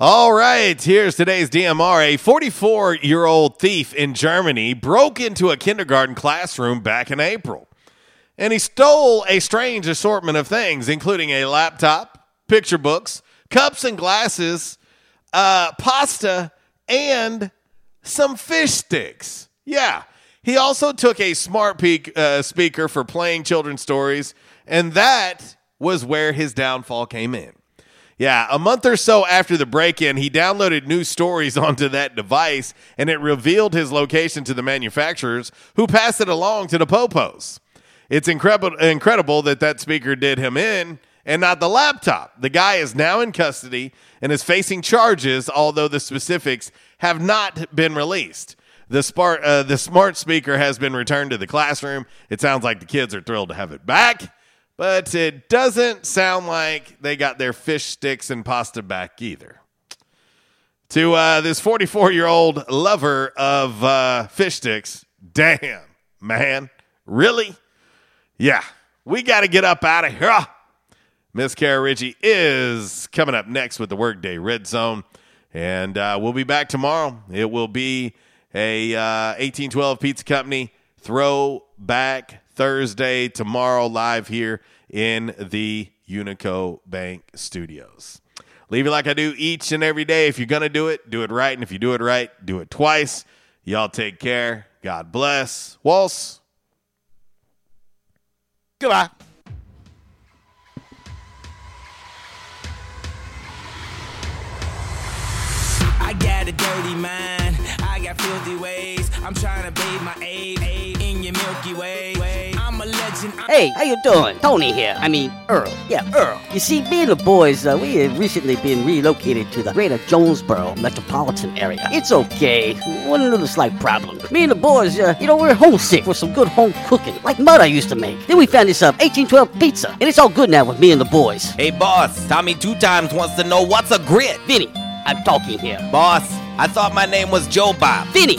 All right, here's today's DMR. A 44 year old thief in Germany broke into a kindergarten classroom back in April. And he stole a strange assortment of things, including a laptop, picture books, cups and glasses, uh, pasta, and some fish sticks. Yeah. He also took a smart peak, uh, speaker for playing children's stories, and that was where his downfall came in. Yeah, a month or so after the break in, he downloaded new stories onto that device and it revealed his location to the manufacturers who passed it along to the Popos. It's incredible, incredible that that speaker did him in and not the laptop. The guy is now in custody and is facing charges, although the specifics have not been released. The smart, uh, the smart speaker has been returned to the classroom. It sounds like the kids are thrilled to have it back, but it doesn't sound like they got their fish sticks and pasta back either. To uh, this 44 year old lover of uh, fish sticks, damn, man, really? Yeah, we got to get up out of here. Miss Kara Ritchie is coming up next with the Workday Red Zone, and uh, we'll be back tomorrow. It will be a uh, 1812 Pizza Company throwback Thursday tomorrow live here in the Unico Bank Studios. Leave it like I do each and every day. If you're going to do it, do it right. And if you do it right, do it twice. Y'all take care. God bless. Waltz. Goodbye. I got a dirty mind. I got filthy ways. I'm trying to bathe my aid, aid in your Milky Way. I'm a legend. Hey, how you doing? Tony here. I mean, Earl. Yeah, Earl. You see, me and the boys, uh, we have recently been relocated to the greater Jonesboro metropolitan area. It's okay. One little slight problem. Me and the boys, uh, you know, we're homesick for some good home cooking, like Mother used to make. Then we found this uh, 1812 pizza, and it's all good now with me and the boys. Hey, boss, Tommy two times wants to know what's a grit. Vinny, I'm talking here. Boss, I thought my name was Joe Bob. Vinny,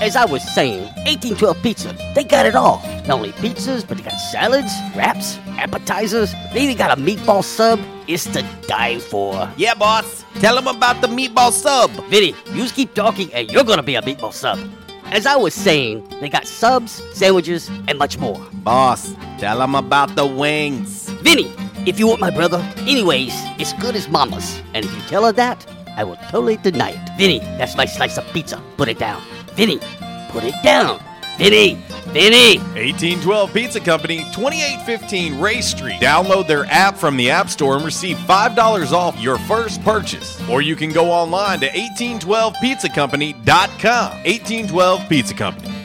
as I was saying, 1812 Pizza, they got it all. Not only pizzas, but they got salads, wraps, appetizers. They even got a meatball sub. It's to die for. Yeah, boss. Tell them about the meatball sub. Vinny, you just keep talking and you're gonna be a meatball sub. As I was saying, they got subs, sandwiches, and much more. Boss, tell them about the wings. Vinny, if you want my brother, anyways, it's good as mama's. And if you tell her that, I will totally deny it. Vinny, that's my slice of pizza. Put it down. Vinny, put it down. Vinny, Vinny. 1812 Pizza Company, 2815 Ray Street. Download their app from the App Store and receive $5 off your first purchase. Or you can go online to 1812pizzacompany.com. 1812 Pizza Company.